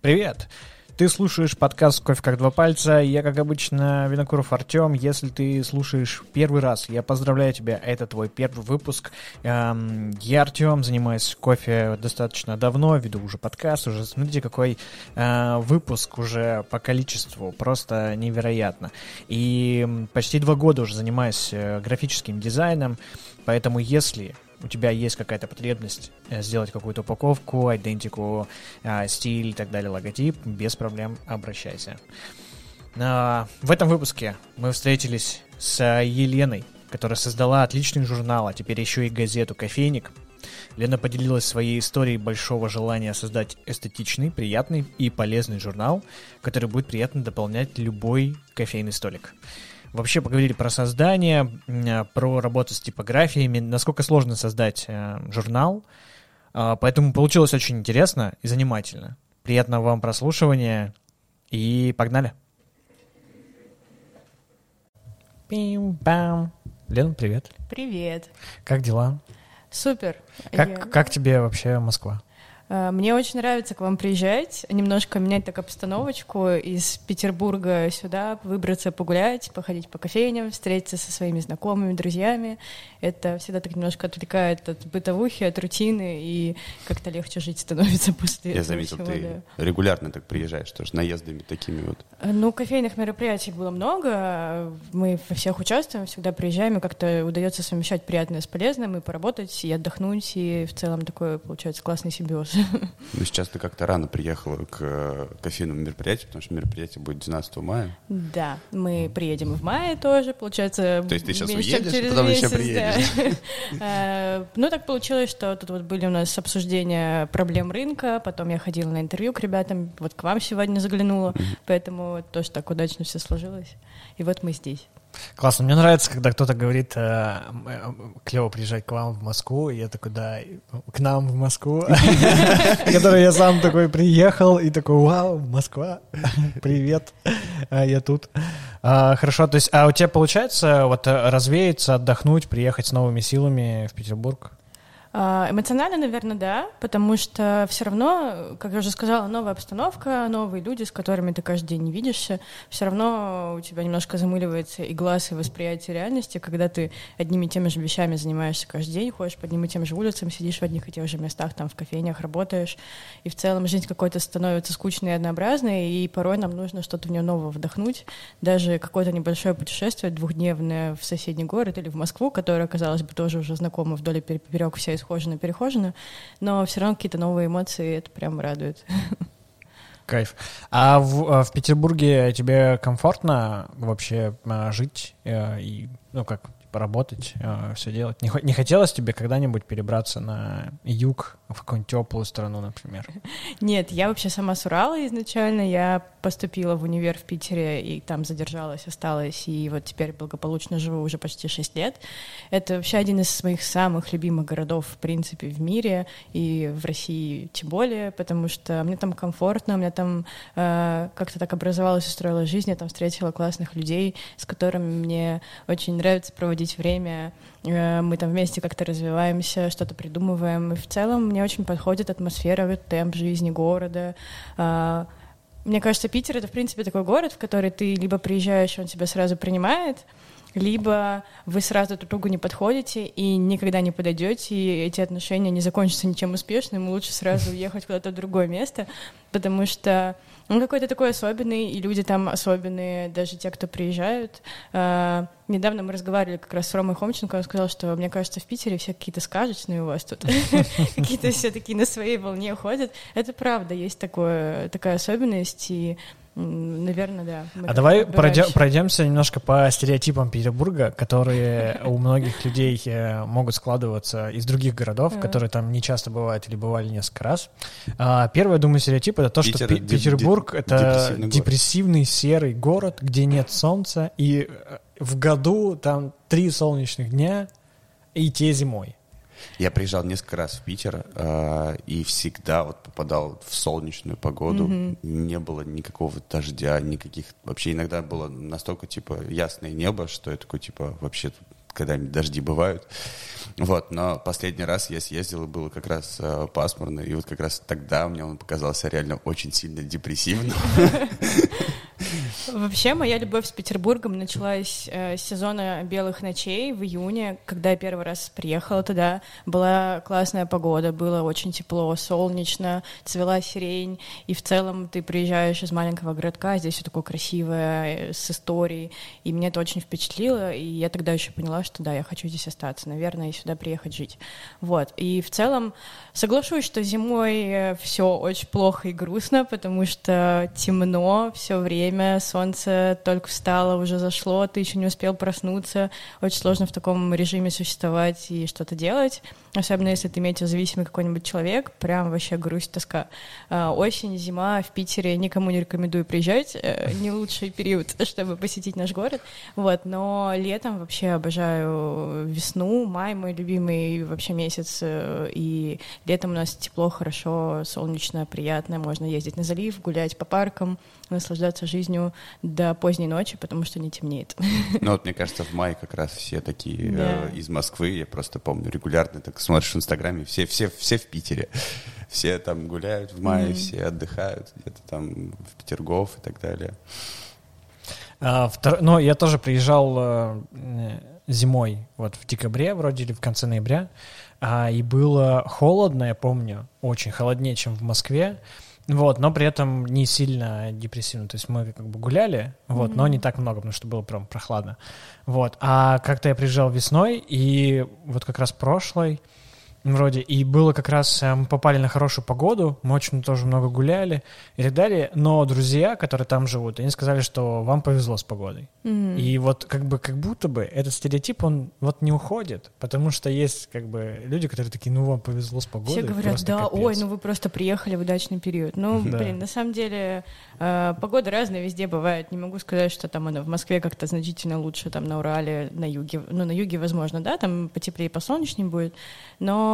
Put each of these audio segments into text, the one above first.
Привет! Ты слушаешь подкаст «Кофе как два пальца». Я, как обычно, Винокуров Артем. Если ты слушаешь первый раз, я поздравляю тебя. Это твой первый выпуск. Эм, я Артем, занимаюсь кофе достаточно давно, веду уже подкаст. Уже смотрите, какой э, выпуск уже по количеству. Просто невероятно. И почти два года уже занимаюсь э, графическим дизайном. Поэтому если у тебя есть какая-то потребность э, сделать какую-то упаковку, идентику, э, стиль и так далее, логотип, без проблем обращайся. А, в этом выпуске мы встретились с Еленой, которая создала отличный журнал, а теперь еще и газету «Кофейник». Лена поделилась своей историей большого желания создать эстетичный, приятный и полезный журнал, который будет приятно дополнять любой кофейный столик. Вообще поговорили про создание, э, про работу с типографиями, насколько сложно создать э, журнал. А, поэтому получилось очень интересно и занимательно. Приятного вам прослушивания и погнали. Пим-пам. Лен, привет. Привет. Как дела? Супер. Как, Я... как тебе вообще Москва? Э, мне очень нравится к вам приезжать, немножко менять так обстановочку из Петербурга сюда, выбраться погулять, походить по кофейням, встретиться со своими знакомыми, друзьями. Это всегда так немножко отвлекает от бытовухи, от рутины, и как-то легче жить становится после Я заметил, всего, ты да. регулярно так приезжаешь, тоже наездами такими вот. Э, ну, кофейных мероприятий было много, мы во всех участвуем, всегда приезжаем, и как-то удается совмещать приятное с полезным, и поработать, и отдохнуть, и в целом такой, получается, классный симбиоз. Ну, сейчас ты как-то рано приехала к э, кофейному мероприятию, потому что мероприятие будет 12 мая. Да, мы приедем в мае тоже, получается. То есть ты сейчас уедешь, а потом месяц, еще приедешь? Да. Э, ну, так получилось, что тут вот были у нас обсуждения проблем рынка, потом я ходила на интервью к ребятам, вот к вам сегодня заглянула, поэтому тоже так удачно все сложилось. И вот мы здесь. Классно. Мне нравится, когда кто-то говорит, э, э, клево приезжать к вам в Москву, и я такой, да, к нам в Москву, который я сам такой приехал, и такой, вау, Москва, привет, э, я тут. А, хорошо, то есть, а у тебя получается вот развеяться, отдохнуть, приехать с новыми силами в Петербург? А, эмоционально, наверное, да, потому что все равно, как я уже сказала, новая обстановка, новые люди, с которыми ты каждый день не видишься, все равно у тебя немножко замыливается и глаз, и восприятие реальности, когда ты одними и теми же вещами занимаешься каждый день, ходишь по одним и тем же улицам, сидишь в одних и тех же местах, там в кофейнях работаешь, и в целом жизнь какой-то становится скучной и однообразной, и порой нам нужно что-то в нее нового вдохнуть, даже какое-то небольшое путешествие двухдневное в соседний город или в Москву, которая, казалось бы, тоже уже знакома вдоль и поперек вся исхожено-перехожено, но все равно какие-то новые эмоции, это прям радует. Кайф. А в, а в Петербурге тебе комфортно вообще а, жить э, и, ну, как, поработать, э, все делать. Не, не хотелось тебе когда-нибудь перебраться на юг, в какую-нибудь теплую страну, например? Нет, я вообще сама с Урала изначально. Я поступила в универ в Питере и там задержалась, осталась, и вот теперь благополучно живу уже почти 6 лет. Это вообще один из моих самых любимых городов, в принципе, в мире и в России тем более, потому что мне там комфортно, меня там э, как-то так образовалась, устроила жизнь, я там встретила классных людей, с которыми мне очень нравится проводить время. Э, мы там вместе как-то развиваемся, что-то придумываем. И в целом мне очень подходит атмосфера, темп жизни города. Э, мне кажется, Питер — это, в принципе, такой город, в который ты либо приезжаешь, он тебя сразу принимает, либо вы сразу друг другу не подходите и никогда не подойдете, и эти отношения не закончатся ничем успешным, лучше сразу уехать куда-то в другое место, потому что он какой-то такой особенный, и люди там особенные, даже те, кто приезжают. А, недавно мы разговаривали как раз с Ромой Хомченко, он сказал, что, мне кажется, в Питере все какие-то сказочные у вас тут, какие-то все такие на своей волне ходят. Это правда, есть такое, такая особенность, и Наверное, да. Мы а давай пройдем, пройдемся немножко по стереотипам Петербурга, которые у многих людей э, могут складываться из других городов, которые там не часто бывают или бывали несколько раз. А, первый, я думаю, стереотип это то, что Петербург это депрессивный серый город, где нет солнца, и э, в году там три солнечных дня, и те зимой. Я приезжал несколько раз в Питер э, и всегда вот попадал в солнечную погоду. Mm-hmm. Не было никакого дождя, никаких... Вообще иногда было настолько, типа, ясное небо, что я такой, типа, вообще когда-нибудь дожди бывают. Вот, но последний раз я съездил, и было как раз э, пасмурно, и вот как раз тогда мне он показался реально очень сильно депрессивным. Вообще, моя любовь с Петербургом началась э, с сезона «Белых ночей» в июне, когда я первый раз приехала туда. Была классная погода, было очень тепло, солнечно, цвела сирень, и в целом ты приезжаешь из маленького городка, здесь все такое красивое, э, с историей, и меня это очень впечатлило, и я тогда еще поняла, что да, я хочу здесь остаться, наверное, и сюда приехать жить. Вот, и в целом соглашусь, что зимой э, все очень плохо и грустно, потому что темно все время, солнце только встало, уже зашло, ты еще не успел проснуться. Очень сложно в таком режиме существовать и что-то делать. Особенно если ты метеозависимый какой-нибудь человек, прям вообще грусть, тоска. А, осень, зима в Питере никому не рекомендую приезжать, э, не лучший период, чтобы посетить наш город. Вот, но летом вообще обожаю весну, май мой любимый вообще месяц, э, и летом у нас тепло, хорошо, солнечно, приятно, можно ездить на залив, гулять по паркам, наслаждаться жизнью до поздней ночи, потому что не темнеет. Ну вот, мне кажется, в мае как раз все такие да. э, из Москвы, я просто помню, регулярно так смотришь в Инстаграме, все, все, все в Питере. Все там гуляют в мае, mm-hmm. все отдыхают где-то там в Петергоф и так далее. А, втор... Но я тоже приезжал э, зимой, вот в декабре вроде или в конце ноября, а, и было холодно, я помню, очень холоднее, чем в Москве. Вот, но при этом не сильно депрессивно. То есть мы как бы гуляли, вот, mm-hmm. но не так много, потому что было прям прохладно. Вот. А как-то я приезжал весной, и вот как раз прошлой, вроде, и было как раз, мы попали на хорошую погоду, мы очень тоже много гуляли и так далее, но друзья, которые там живут, они сказали, что вам повезло с погодой. Mm-hmm. И вот как бы как будто бы этот стереотип, он вот не уходит, потому что есть как бы люди, которые такие, ну вам повезло с погодой. Все говорят, да, капец. ой, ну вы просто приехали в удачный период. Ну, да. блин, на самом деле э, погода разная везде бывает, не могу сказать, что там она в Москве как-то значительно лучше, там на Урале, на юге, ну на юге, возможно, да, там потеплее, посолнечнее будет, но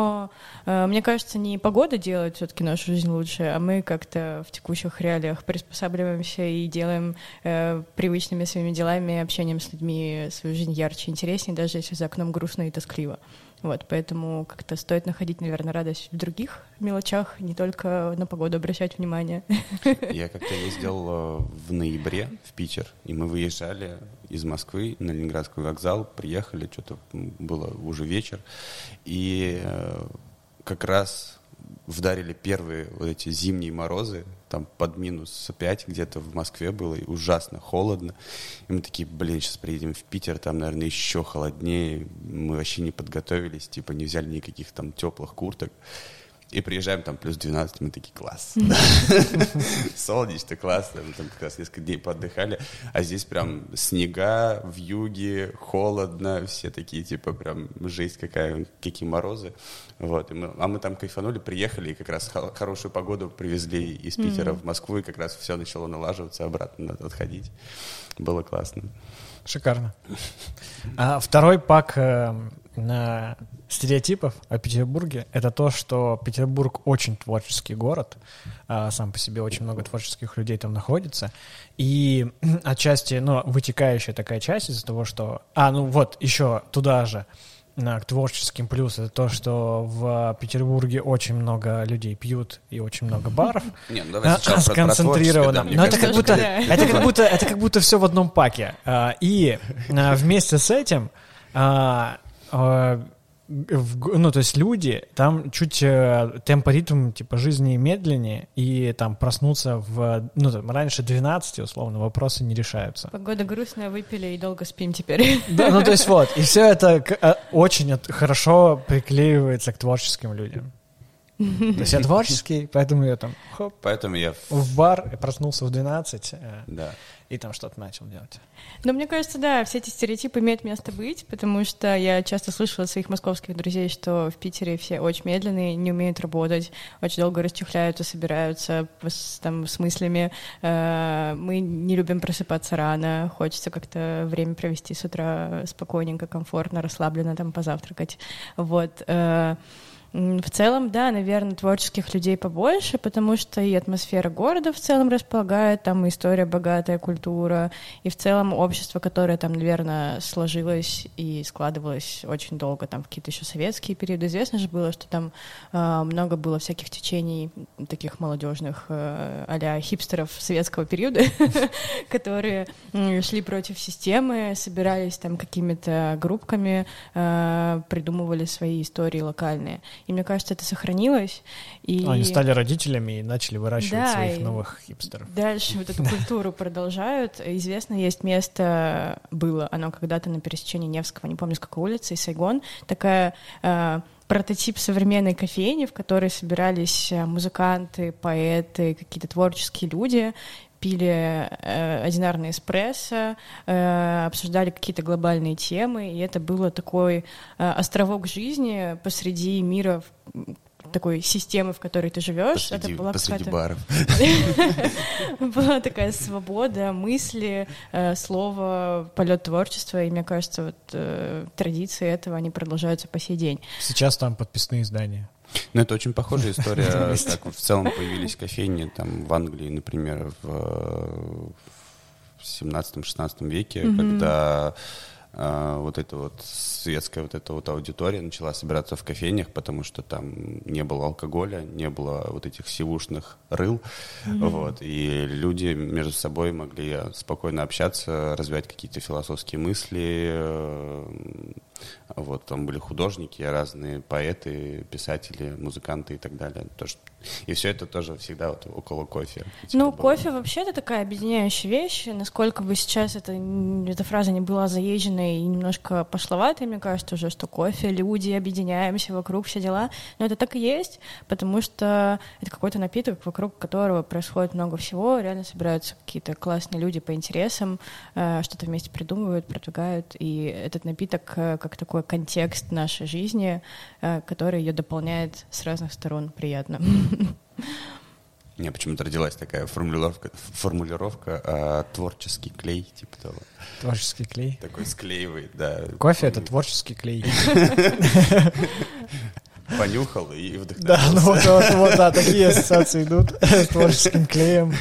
э, мне кажется, не погода делает все-таки нашу жизнь лучше, а мы как-то в текущих реалиях приспосабливаемся и делаем э, привычными своими делами, общением с людьми свою жизнь ярче, интереснее, даже если за окном грустно и тоскливо. Вот, поэтому как-то стоит находить, наверное, радость в других мелочах, не только на погоду обращать внимание. Я как-то ездил э, в ноябре в Питер, и мы выезжали из Москвы на Ленинградский вокзал, приехали, что-то было уже вечер, и э, как раз вдарили первые вот эти зимние морозы, там под минус 5 где-то в Москве было, и ужасно холодно. И мы такие, блин, сейчас приедем в Питер, там, наверное, еще холоднее. Мы вообще не подготовились, типа не взяли никаких там теплых курток. И приезжаем, там плюс 12, мы такие, класс. Солнечно, классно. Мы там как раз несколько дней поотдыхали. А здесь прям снега в юге, холодно, все такие, типа, прям жесть какая, какие морозы. Вот. Мы, а мы там кайфанули, приехали, и как раз хорошую погоду привезли из Питера в Москву, и как раз все начало налаживаться, обратно надо отходить. Было классно. Шикарно. А второй пак э, на стереотипов о Петербурге — это то, что Петербург очень творческий город, а сам по себе очень много творческих людей там находится, и отчасти, ну, вытекающая такая часть из-за того, что... А, ну вот, еще туда же, к творческим плюс это то, что в Петербурге очень много людей пьют и очень много баров. Не, ну давай сейчас сконцентрировано. Но это как будто это как будто это как будто все в одном паке. А, и а, вместе с этим а, в, ну, то есть люди, там чуть э, темпоритм, типа, жизни медленнее, и там проснуться в, ну, там, раньше 12, условно, вопросы не решаются. Погода грустная, выпили и долго спим теперь. Да, ну, то есть вот, и все это э, очень от, хорошо приклеивается к творческим людям. То есть я творческий, поэтому я там хоп, поэтому я в бар проснулся в 12. Э, да и там что-то начал делать. Ну, мне кажется, да, все эти стереотипы имеют место быть, потому что я часто слышала от своих московских друзей, что в Питере все очень медленные, не умеют работать, очень долго расчехляются, собираются с, там, с мыслями. Э, мы не любим просыпаться рано, хочется как-то время провести с утра спокойненько, комфортно, расслабленно, там, позавтракать. Вот. В целом, да, наверное, творческих людей побольше, потому что и атмосфера города в целом располагает, там и история богатая, культура, и в целом общество, которое там, наверное, сложилось и складывалось очень долго, там какие-то еще советские периоды. Известно же было, что там э, много было всяких течений таких молодежных э, а хипстеров советского периода, которые шли против системы, собирались там какими-то группками, э, придумывали свои истории локальные. И мне кажется, это сохранилось. И... Они стали родителями и начали выращивать да, своих новых хипстеров. Дальше вот эту культуру продолжают. Известно, есть место, было оно когда-то на пересечении Невского, не помню, с какой улицы, и Сайгон, такая э, прототип современной кофейни, в которой собирались э, музыканты, поэты, какие-то творческие люди, пили э, одинарный эспрессо, э, обсуждали какие-то глобальные темы, и это было такой э, островок жизни посреди мира такой системы, в которой ты живешь. Посреди, это была посреди баров. Была такая свобода мысли, э, слова, полет творчества, и мне кажется, вот э, традиции этого, они продолжаются по сей день. Сейчас там подписные издания. Ну, это очень похожая история. Как в целом появились кофейни там в Англии, например, в 17-16 веке, когда а, вот эта вот светская вот эта вот аудитория начала собираться в кофейнях, потому что там не было алкоголя, не было вот этих сивушных рыл, mm-hmm. вот, и люди между собой могли спокойно общаться, развивать какие-то философские мысли, э, вот, там были художники, разные поэты, писатели, музыканты и так далее. То, что... И все это тоже всегда вот около кофе. Типа ну, было. кофе вообще это такая объединяющая вещь. Насколько бы сейчас это, эта фраза не была заезженной и немножко пошловатой, мне кажется уже, что кофе, люди, объединяемся вокруг, все дела. Но это так и есть, потому что это какой-то напиток, вокруг которого происходит много всего. Реально собираются какие-то классные люди по интересам, э, что-то вместе придумывают, продвигают. И этот напиток э, как такой контекст нашей жизни, э, который ее дополняет с разных сторон приятно. Не, почему-то родилась такая формулировка, формулировка а, творческий клей, типа того. Творческий клей? Такой склеивает, да. Кофе — это творческий клей. Понюхал и вдохновился. Да, ну вот, вот, вот, да, такие ассоциации идут с творческим клеем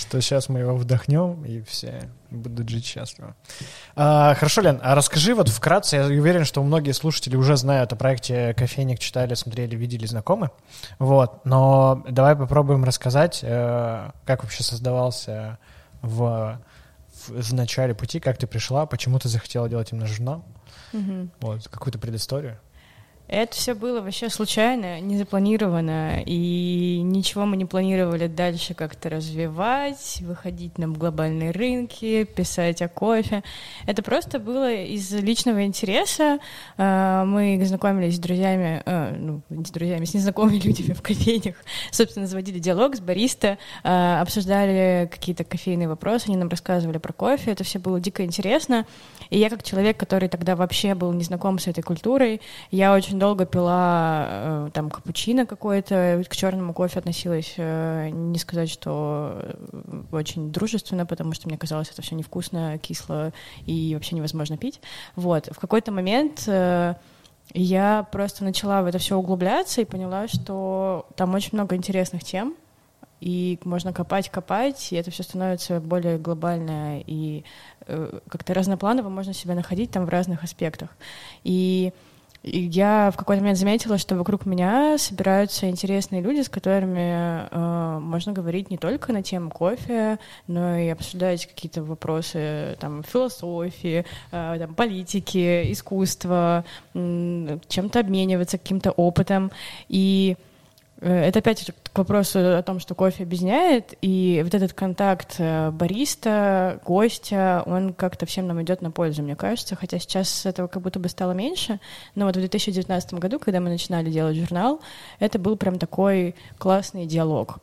что сейчас мы его вдохнем, и все будут жить счастливо. А, хорошо, Лен, а расскажи вот вкратце, я уверен, что многие слушатели уже знают о проекте «Кофейник», читали, смотрели, видели, знакомы, вот, но давай попробуем рассказать, э, как вообще создавался в, в, в начале пути, как ты пришла, почему ты захотела делать именно журнал, угу. вот, какую-то предысторию. Это все было вообще случайно, не запланировано, и ничего мы не планировали дальше как-то развивать, выходить на глобальные рынки, писать о кофе. Это просто было из личного интереса. А, мы знакомились с друзьями, а, ну, не с друзьями, с незнакомыми людьми в кофейнях. Собственно, заводили диалог с бариста, а, обсуждали какие-то кофейные вопросы, они нам рассказывали про кофе. Это все было дико интересно. И я как человек, который тогда вообще был не знаком с этой культурой, я очень долго пила э, там капучино какое-то, к черному кофе относилась, э, не сказать, что э, очень дружественно, потому что мне казалось, это все невкусно, кисло и вообще невозможно пить. Вот. В какой-то момент я просто начала в это все углубляться и поняла, что там очень много интересных тем, и можно копать, копать, и это все становится более глобальное и э, как-то разнопланово можно себя находить там в разных аспектах. И и я в какой-то момент заметила, что вокруг меня собираются интересные люди, с которыми э, можно говорить не только на тему кофе, но и обсуждать какие-то вопросы там, философии, э, там, политики, искусства, э, чем-то обмениваться каким-то опытом. И это опять к вопросу о том, что кофе объединяет, и вот этот контакт э, бариста, гостя, он как-то всем нам идет на пользу, мне кажется, хотя сейчас этого как будто бы стало меньше, но вот в 2019 году, когда мы начинали делать журнал, это был прям такой классный диалог.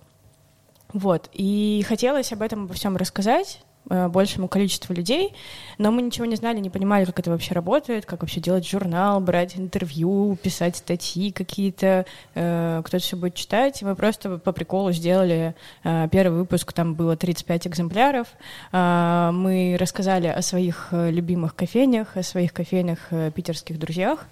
Вот, и хотелось об этом обо всем рассказать, Э, большему количеству людей, но мы ничего не знали, не понимали, как это вообще работает, как вообще делать журнал, брать интервью, писать статьи какие-то, э, кто-то все будет читать. И мы просто по приколу сделали э, первый выпуск, там было 35 экземпляров. Э, мы рассказали о своих э, любимых кофейнях, о своих кофейных э, питерских друзьях.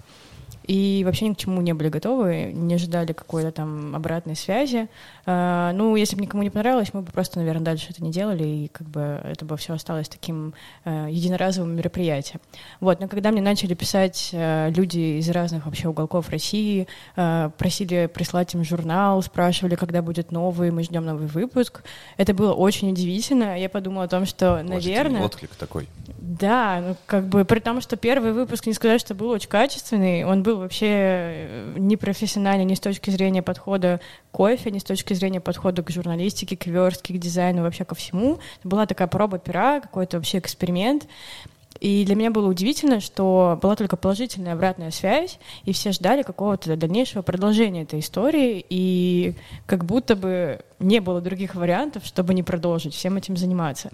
И вообще ни к чему не были готовы, не ожидали какой-то там обратной связи. А, ну, если бы никому не понравилось, мы бы просто, наверное, дальше это не делали, и как бы это бы все осталось таким э, единоразовым мероприятием. Вот, но когда мне начали писать э, люди из разных вообще уголков России, э, просили прислать им журнал, спрашивали, когда будет новый, мы ждем новый выпуск, это было очень удивительно. Я подумала о том, что, наверное... отклик такой. Да, ну как бы при том, что первый выпуск, не сказать, что был очень качественный, он был вообще э, непрофессиональный ни с точки зрения подхода кофе, ни с точки зрения подхода к журналистике, к верстке, к дизайну, вообще ко всему. Это была такая проба пера, какой-то вообще эксперимент. И для меня было удивительно, что была только положительная обратная связь, и все ждали какого-то дальнейшего продолжения этой истории, и как будто бы не было других вариантов, чтобы не продолжить всем этим заниматься.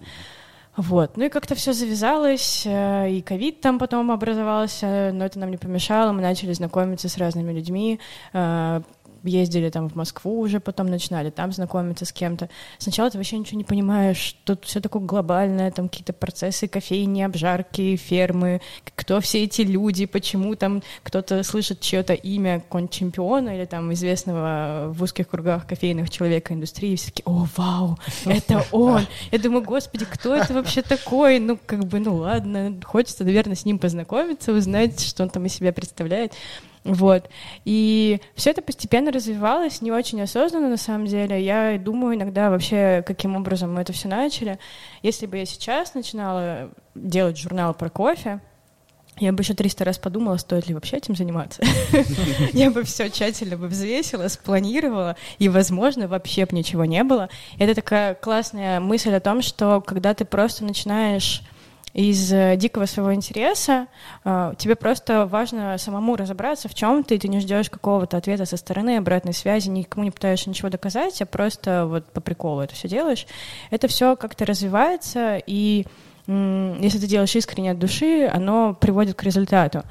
Вот. Ну и как-то все завязалось, э, и ковид там потом образовался, но это нам не помешало, мы начали знакомиться с разными людьми, э, ездили там в Москву уже, потом начинали там знакомиться с кем-то. Сначала ты вообще ничего не понимаешь, тут все такое глобальное, там какие-то процессы, кофейни, обжарки, фермы, кто все эти люди, почему там кто-то слышит чье-то имя, какого-нибудь чемпиона или там известного в узких кругах кофейных человека индустрии, все таки о, вау, это он. Я думаю, господи, кто это вообще такой? Ну, как бы, ну ладно, хочется, наверное, с ним познакомиться, узнать, что он там из себя представляет. Вот. И все это постепенно развивалось, не очень осознанно, на самом деле. Я думаю иногда вообще, каким образом мы это все начали. Если бы я сейчас начинала делать журнал про кофе, я бы еще 300 раз подумала, стоит ли вообще этим заниматься. Я бы все тщательно бы взвесила, спланировала, и, возможно, вообще бы ничего не было. Это такая классная мысль о том, что когда ты просто начинаешь из э, дикого своего интереса, э, тебе просто важно самому разобраться в чем ты, ты не ждешь какого-то ответа со стороны, обратной связи, никому не пытаешься ничего доказать, а просто вот по приколу это все делаешь. Это все как-то развивается, и если ты делаешь искренне от души, оно приводит к результату.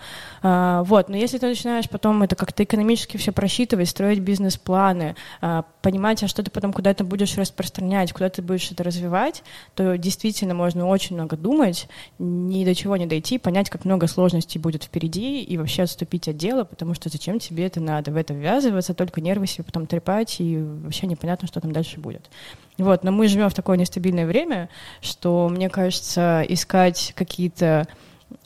А, вот, но если ты начинаешь потом это как-то экономически все просчитывать, строить бизнес-планы, а, понимать, а что ты потом куда то будешь распространять, куда ты будешь это развивать, то действительно можно очень много думать, ни до чего не дойти, понять, как много сложностей будет впереди и вообще отступить от дела, потому что зачем тебе это надо, в это ввязываться, только нервы себе потом трепать, и вообще непонятно, что там дальше будет. Вот, но мы живем в такое нестабильное время, что, мне кажется, искать какие-то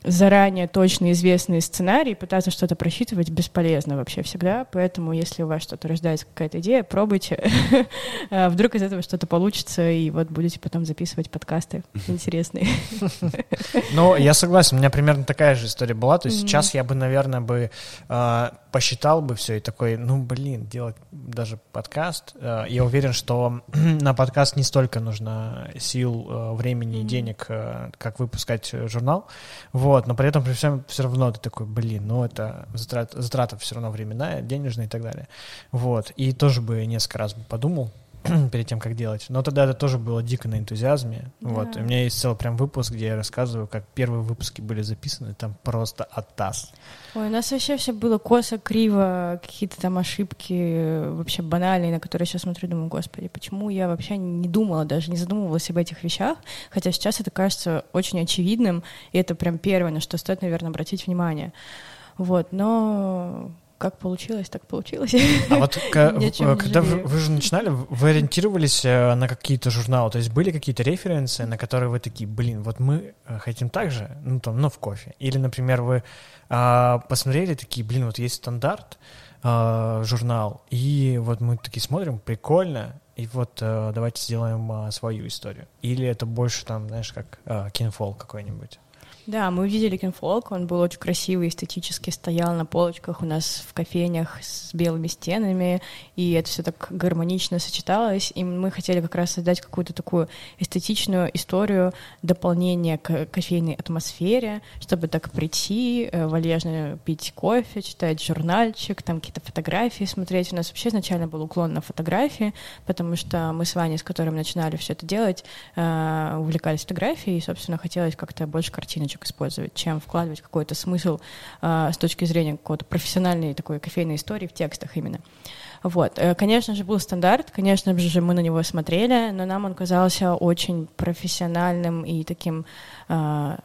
заранее точно известные сценарии, пытаться что-то просчитывать бесполезно вообще всегда. Поэтому, если у вас что-то рождается, какая-то идея, пробуйте. А вдруг из этого что-то получится, и вот будете потом записывать подкасты интересные. Ну, я согласен, у меня примерно такая же история была. То есть сейчас я бы, наверное, бы а, посчитал бы все и такой, ну, блин, делать даже подкаст. А, я уверен, что на подкаст не столько нужно сил, времени и денег, как выпускать журнал. Вот, но при этом при всем все равно ты такой, блин, ну это затрат, затрата все равно временная, денежная и так далее. Вот, и тоже бы несколько раз бы подумал, перед тем, как делать. Но тогда это тоже было дико на энтузиазме. Да. Вот. И у меня есть целый прям выпуск, где я рассказываю, как первые выпуски были записаны, там просто оттас. Ой, у нас вообще все было косо, криво, какие-то там ошибки вообще банальные, на которые сейчас смотрю, думаю, господи, почему я вообще не думала, даже не задумывалась об этих вещах, хотя сейчас это кажется очень очевидным, и это прям первое, на что стоит, наверное, обратить внимание. Вот, но как получилось, так получилось. А вот когда вы, же начинали, вы ориентировались э, на какие-то журналы, то есть были какие-то референсы, на которые вы такие, блин, вот мы э, хотим так же, ну там, ну в кофе. Или, например, вы а, посмотрели такие, блин, вот есть стандарт, а, журнал, и вот мы такие смотрим, прикольно, и вот давайте сделаем а, свою историю. Или это больше там, знаешь, как кинфол какой-нибудь. Да, мы увидели кинфолк, он был очень красивый, эстетически стоял на полочках у нас в кофейнях с белыми стенами, и это все так гармонично сочеталось, и мы хотели как раз создать какую-то такую эстетичную историю дополнения к кофейной атмосфере, чтобы так прийти, э, вальяжно пить кофе, читать журнальчик, там какие-то фотографии смотреть. У нас вообще изначально был уклон на фотографии, потому что мы с Ваней, с которым начинали все это делать, э, увлекались фотографией, и, собственно, хотелось как-то больше картиночек карточек использовать, чем вкладывать какой-то смысл э, с точки зрения какой-то профессиональной такой кофейной истории в текстах именно. Вот. Э, конечно же, был стандарт, конечно же, мы на него смотрели, но нам он казался очень профессиональным и таким э,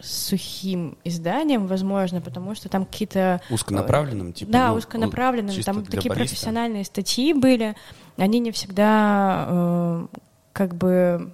сухим изданием, возможно, потому что там какие-то... Узконаправленным, типа? Да, ну, узконаправленным. Там такие бариста. профессиональные статьи были. Они не всегда э, как бы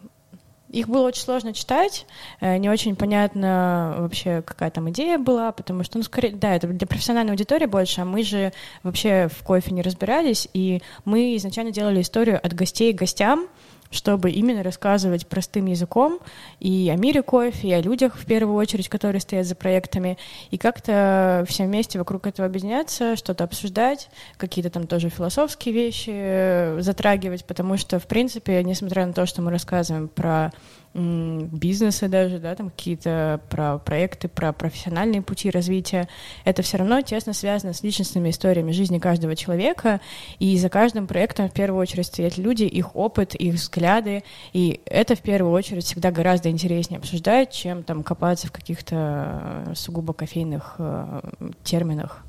их было очень сложно читать, э, не очень понятно вообще, какая там идея была, потому что, ну, скорее, да, это для профессиональной аудитории больше, а мы же вообще в кофе не разбирались, и мы изначально делали историю от гостей к гостям, чтобы именно рассказывать простым языком и о мире кофе, и о людях, в первую очередь, которые стоят за проектами, и как-то все вместе вокруг этого объединяться, что-то обсуждать, какие-то там тоже философские вещи э, затрагивать, потому что, в принципе, несмотря на то, что мы рассказываем про бизнесы даже, да, там какие-то про проекты, про профессиональные пути развития, это все равно тесно связано с личностными историями жизни каждого человека, и за каждым проектом в первую очередь стоят люди, их опыт, их взгляды, и это в первую очередь всегда гораздо интереснее обсуждать, чем там копаться в каких-то сугубо кофейных э, терминах.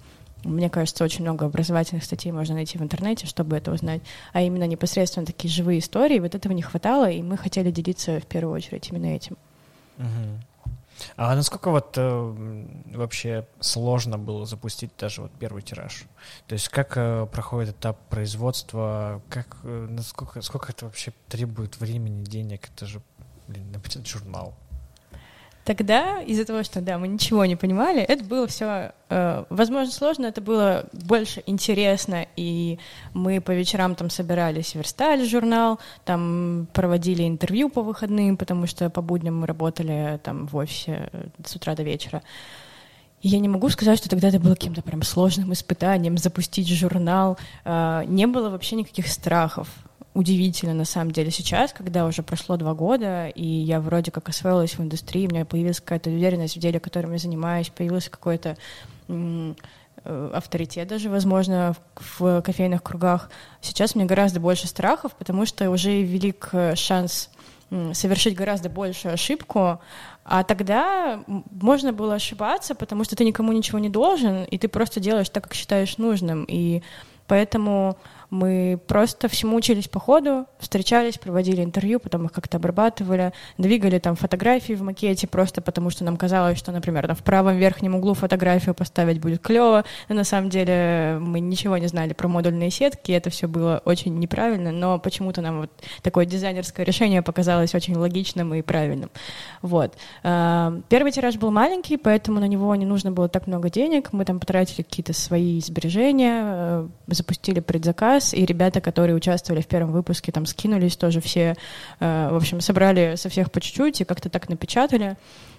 Мне кажется, очень много образовательных статей можно найти в интернете, чтобы это узнать. А именно непосредственно такие живые истории, вот этого не хватало, и мы хотели делиться в первую очередь именно этим. Угу. А насколько вот э, вообще сложно было запустить даже вот первый тираж? То есть как э, проходит этап производства, как, э, насколько, сколько это вообще требует времени, денег? Это же, блин, написать журнал. Тогда из-за того, что да, мы ничего не понимали, это было все, э, возможно, сложно, это было больше интересно, и мы по вечерам там собирались, верстали журнал, там проводили интервью по выходным, потому что по будням мы работали там в офисе с утра до вечера. И я не могу сказать, что тогда это было каким-то прям сложным испытанием запустить журнал. Э, не было вообще никаких страхов удивительно на самом деле сейчас, когда уже прошло два года, и я вроде как освоилась в индустрии, у меня появилась какая-то уверенность в деле, которым я занимаюсь, появился какой-то э, авторитет даже, возможно, в, кофейных кругах. Сейчас мне гораздо больше страхов, потому что уже велик э, шанс совершить гораздо большую ошибку, а тогда можно было ошибаться, потому что ты никому ничего не должен, и ты просто делаешь так, как считаешь нужным. И поэтому мы просто всему учились по ходу, встречались, проводили интервью, потом их как-то обрабатывали, двигали там фотографии в макете просто потому, что нам казалось, что, например, в правом верхнем углу фотографию поставить будет клево, на самом деле мы ничего не знали про модульные сетки, это все было очень неправильно, но почему-то нам вот такое дизайнерское решение показалось очень логичным и правильным. Вот. А, первый тираж был маленький, поэтому на него не нужно было так много денег, мы там потратили какие-то свои сбережения, э, запустили предзаказ, раз, и ребята, которые участвовали в первом выпуске, там скинулись тоже все, э, в общем, собрали со всех по чуть-чуть и как-то так напечатали.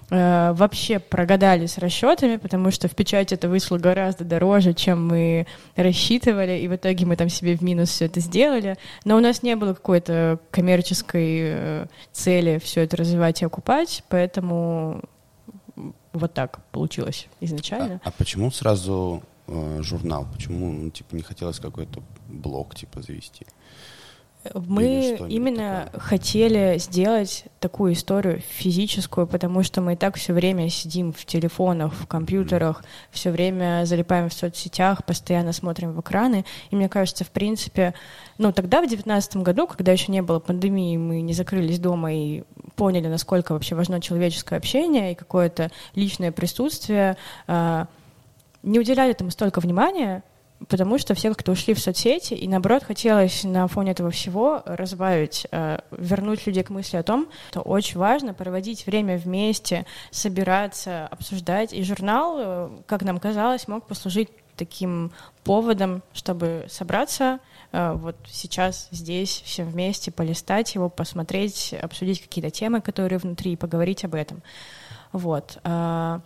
Э, вообще прогадали с расчетами, потому что в печати это вышло гораздо дороже, чем мы рассчитывали, и в итоге мы там себе в минус все это сделали. Но у нас не было какой-то коммерческой э, цели все это развивать и окупать, поэтому вот так получилось изначально. А, а почему сразу э, журнал? Почему, ну, типа, не хотелось какой-то блог, типа, завести? Мы именно такое. хотели сделать такую историю физическую, потому что мы и так все время сидим в телефонах, в компьютерах, mm. все время залипаем в соцсетях, постоянно смотрим в экраны. И мне кажется, в принципе, ну тогда, в девятнадцатом году, когда еще не было пандемии, мы не закрылись дома и поняли, насколько вообще важно человеческое общение и какое-то личное присутствие, а, не уделяли этому столько внимания, потому что все как-то ушли в соцсети, и наоборот хотелось на фоне этого всего разбавить, э, вернуть людей к мысли о том, что очень важно проводить время вместе, собираться, обсуждать. И журнал, э, как нам казалось, мог послужить таким поводом, чтобы собраться э, вот сейчас здесь все вместе, полистать его, посмотреть, обсудить какие-то темы, которые внутри, и поговорить об этом. Вот. А,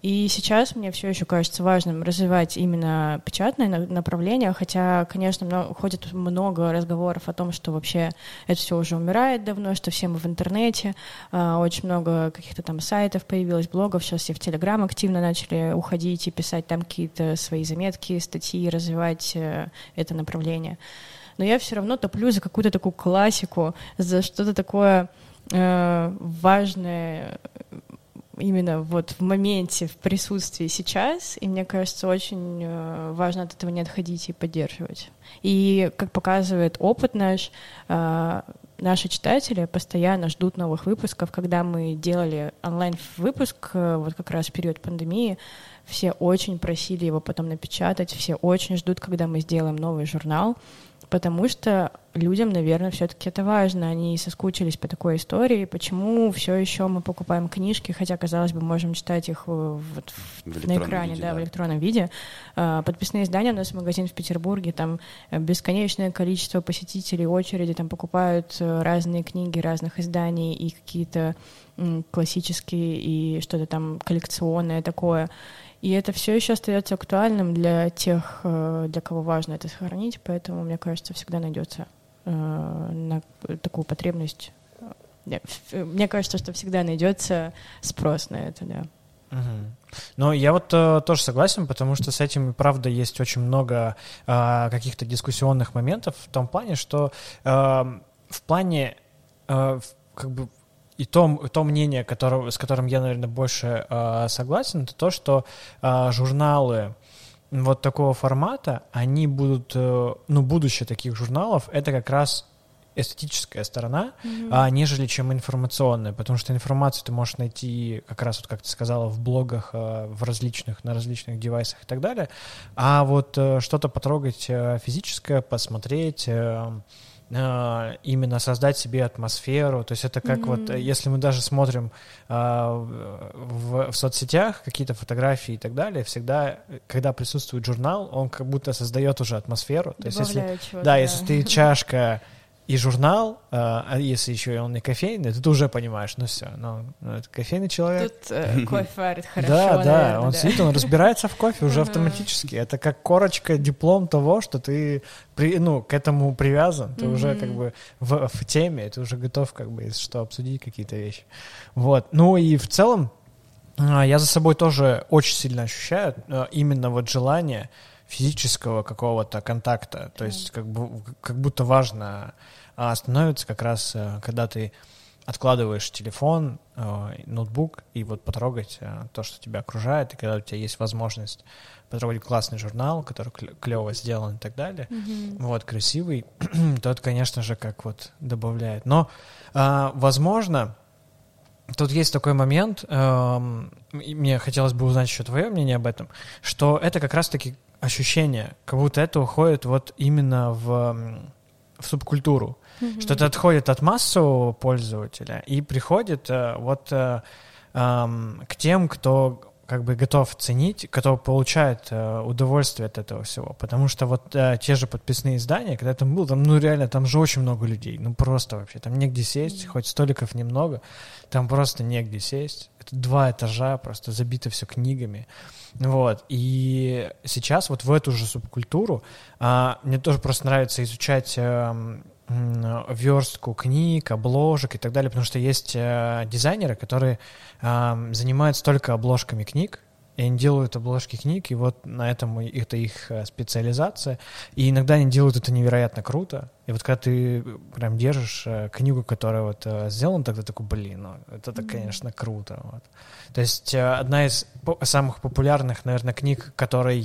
и сейчас мне все еще кажется важным развивать именно печатное направление, хотя, конечно, много, ходит много разговоров о том, что вообще это все уже умирает давно, что все мы в интернете, а, очень много каких-то там сайтов появилось, блогов, сейчас все в Телеграм активно начали уходить и писать там какие-то свои заметки, статьи, развивать э, это направление. Но я все равно топлю за какую-то такую классику, за что-то такое э, важное именно вот в моменте, в присутствии сейчас, и мне кажется, очень э, важно от этого не отходить и поддерживать. И, как показывает опыт наш, э, наши читатели постоянно ждут новых выпусков. Когда мы делали онлайн-выпуск, э, вот как раз в период пандемии, все очень просили его потом напечатать, все очень ждут, когда мы сделаем новый журнал потому что людям, наверное, все-таки это важно. Они соскучились по такой истории. Почему все еще мы покупаем книжки, хотя, казалось бы, можем читать их вот в на экране, виде, да, да, в электронном виде. А, подписные издания у нас магазин в Петербурге, там бесконечное количество посетителей, очереди, там покупают э, разные книги разных изданий и какие-то классические и что-то там коллекционное такое. И это все еще остается актуальным для тех, э, для кого важно это сохранить, поэтому, мне кажется, всегда найдется э, на такую потребность. Мне кажется, что всегда найдется спрос на это, да. Угу. Ну, я вот э, тоже согласен, потому что с этим, правда, есть очень много э, каких-то дискуссионных моментов в том плане, что э, в плане э, как бы и то, то мнение, которое, с которым я, наверное, больше э, согласен, это то, что э, журналы вот такого формата, они будут, э, ну, будущее таких журналов, это как раз эстетическая сторона, mm-hmm. а, нежели чем информационная, потому что информацию ты можешь найти как раз вот как ты сказала в блогах, а, в различных на различных девайсах и так далее, а вот а, что-то потрогать а, физическое, посмотреть. А, именно создать себе атмосферу. То есть это как mm-hmm. вот, если мы даже смотрим а, в, в соцсетях какие-то фотографии и так далее, всегда, когда присутствует журнал, он как будто создает уже атмосферу. То есть если, да, да, если ты чашка и журнал, а, а если еще он не кофейный, то ты уже понимаешь, ну все, ну, ну это кофейный человек. Тут э, кофе варит хорошо, Да, наверное, да, он да. сидит, он разбирается в кофе уже автоматически. Это как корочка, диплом того, что ты при, ну, к этому привязан, ты уже как бы в, в теме, ты уже готов как бы, что обсудить какие-то вещи. Вот, ну и в целом а, я за собой тоже очень сильно ощущаю а, именно вот желание физического какого-то контакта, то есть как, бы, как будто важно а становится как раз, э, когда ты откладываешь телефон, э, ноутбук и вот потрогать э, то, что тебя окружает, и когда у тебя есть возможность потрогать классный журнал, который клево сделан и так далее, mm-hmm. вот, красивый, то это, конечно же, как вот добавляет. Но, возможно, тут есть такой момент, эм, мне хотелось бы узнать еще твое мнение об этом, что это как раз-таки ощущение, как будто это уходит вот именно в, в субкультуру. Mm-hmm. Что-то отходит от массового пользователя и приходит э, вот э, к тем, кто как бы готов ценить, кто получает э, удовольствие от этого всего. Потому что вот э, те же подписные издания, когда я там был, там, ну, реально, там же очень много людей. Ну, просто вообще. Там негде сесть, хоть столиков немного, там просто негде сесть. Это два этажа, просто забито все книгами. Вот. И сейчас вот в эту же субкультуру э, мне тоже просто нравится изучать... Э, верстку книг, обложек и так далее, потому что есть э, дизайнеры, которые э, занимаются только обложками книг, и они делают обложки книг, и вот на этом это их э, специализация. И иногда они делают это невероятно круто. И вот когда ты прям держишь э, книгу, которая вот э, сделана, тогда такой, блин, ну это, mm-hmm. конечно, круто. Вот. То есть одна из по- самых популярных, наверное, книг, которой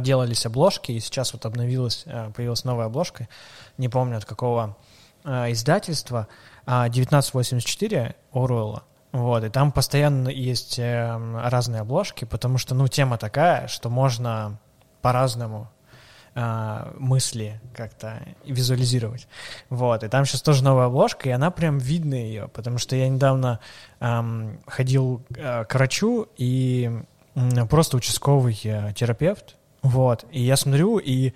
делались обложки, и сейчас вот обновилась, э, появилась новая обложка, не помню от какого э, издательства, 1984 Оруэлла. Вот, и там постоянно есть разные обложки, потому что, ну, тема такая, что можно по-разному мысли как-то визуализировать. Вот, и там сейчас тоже новая обложка, и она прям видна ее, потому что я недавно эм, ходил э, к врачу, и э, просто участковый э, терапевт вот, и я смотрю, и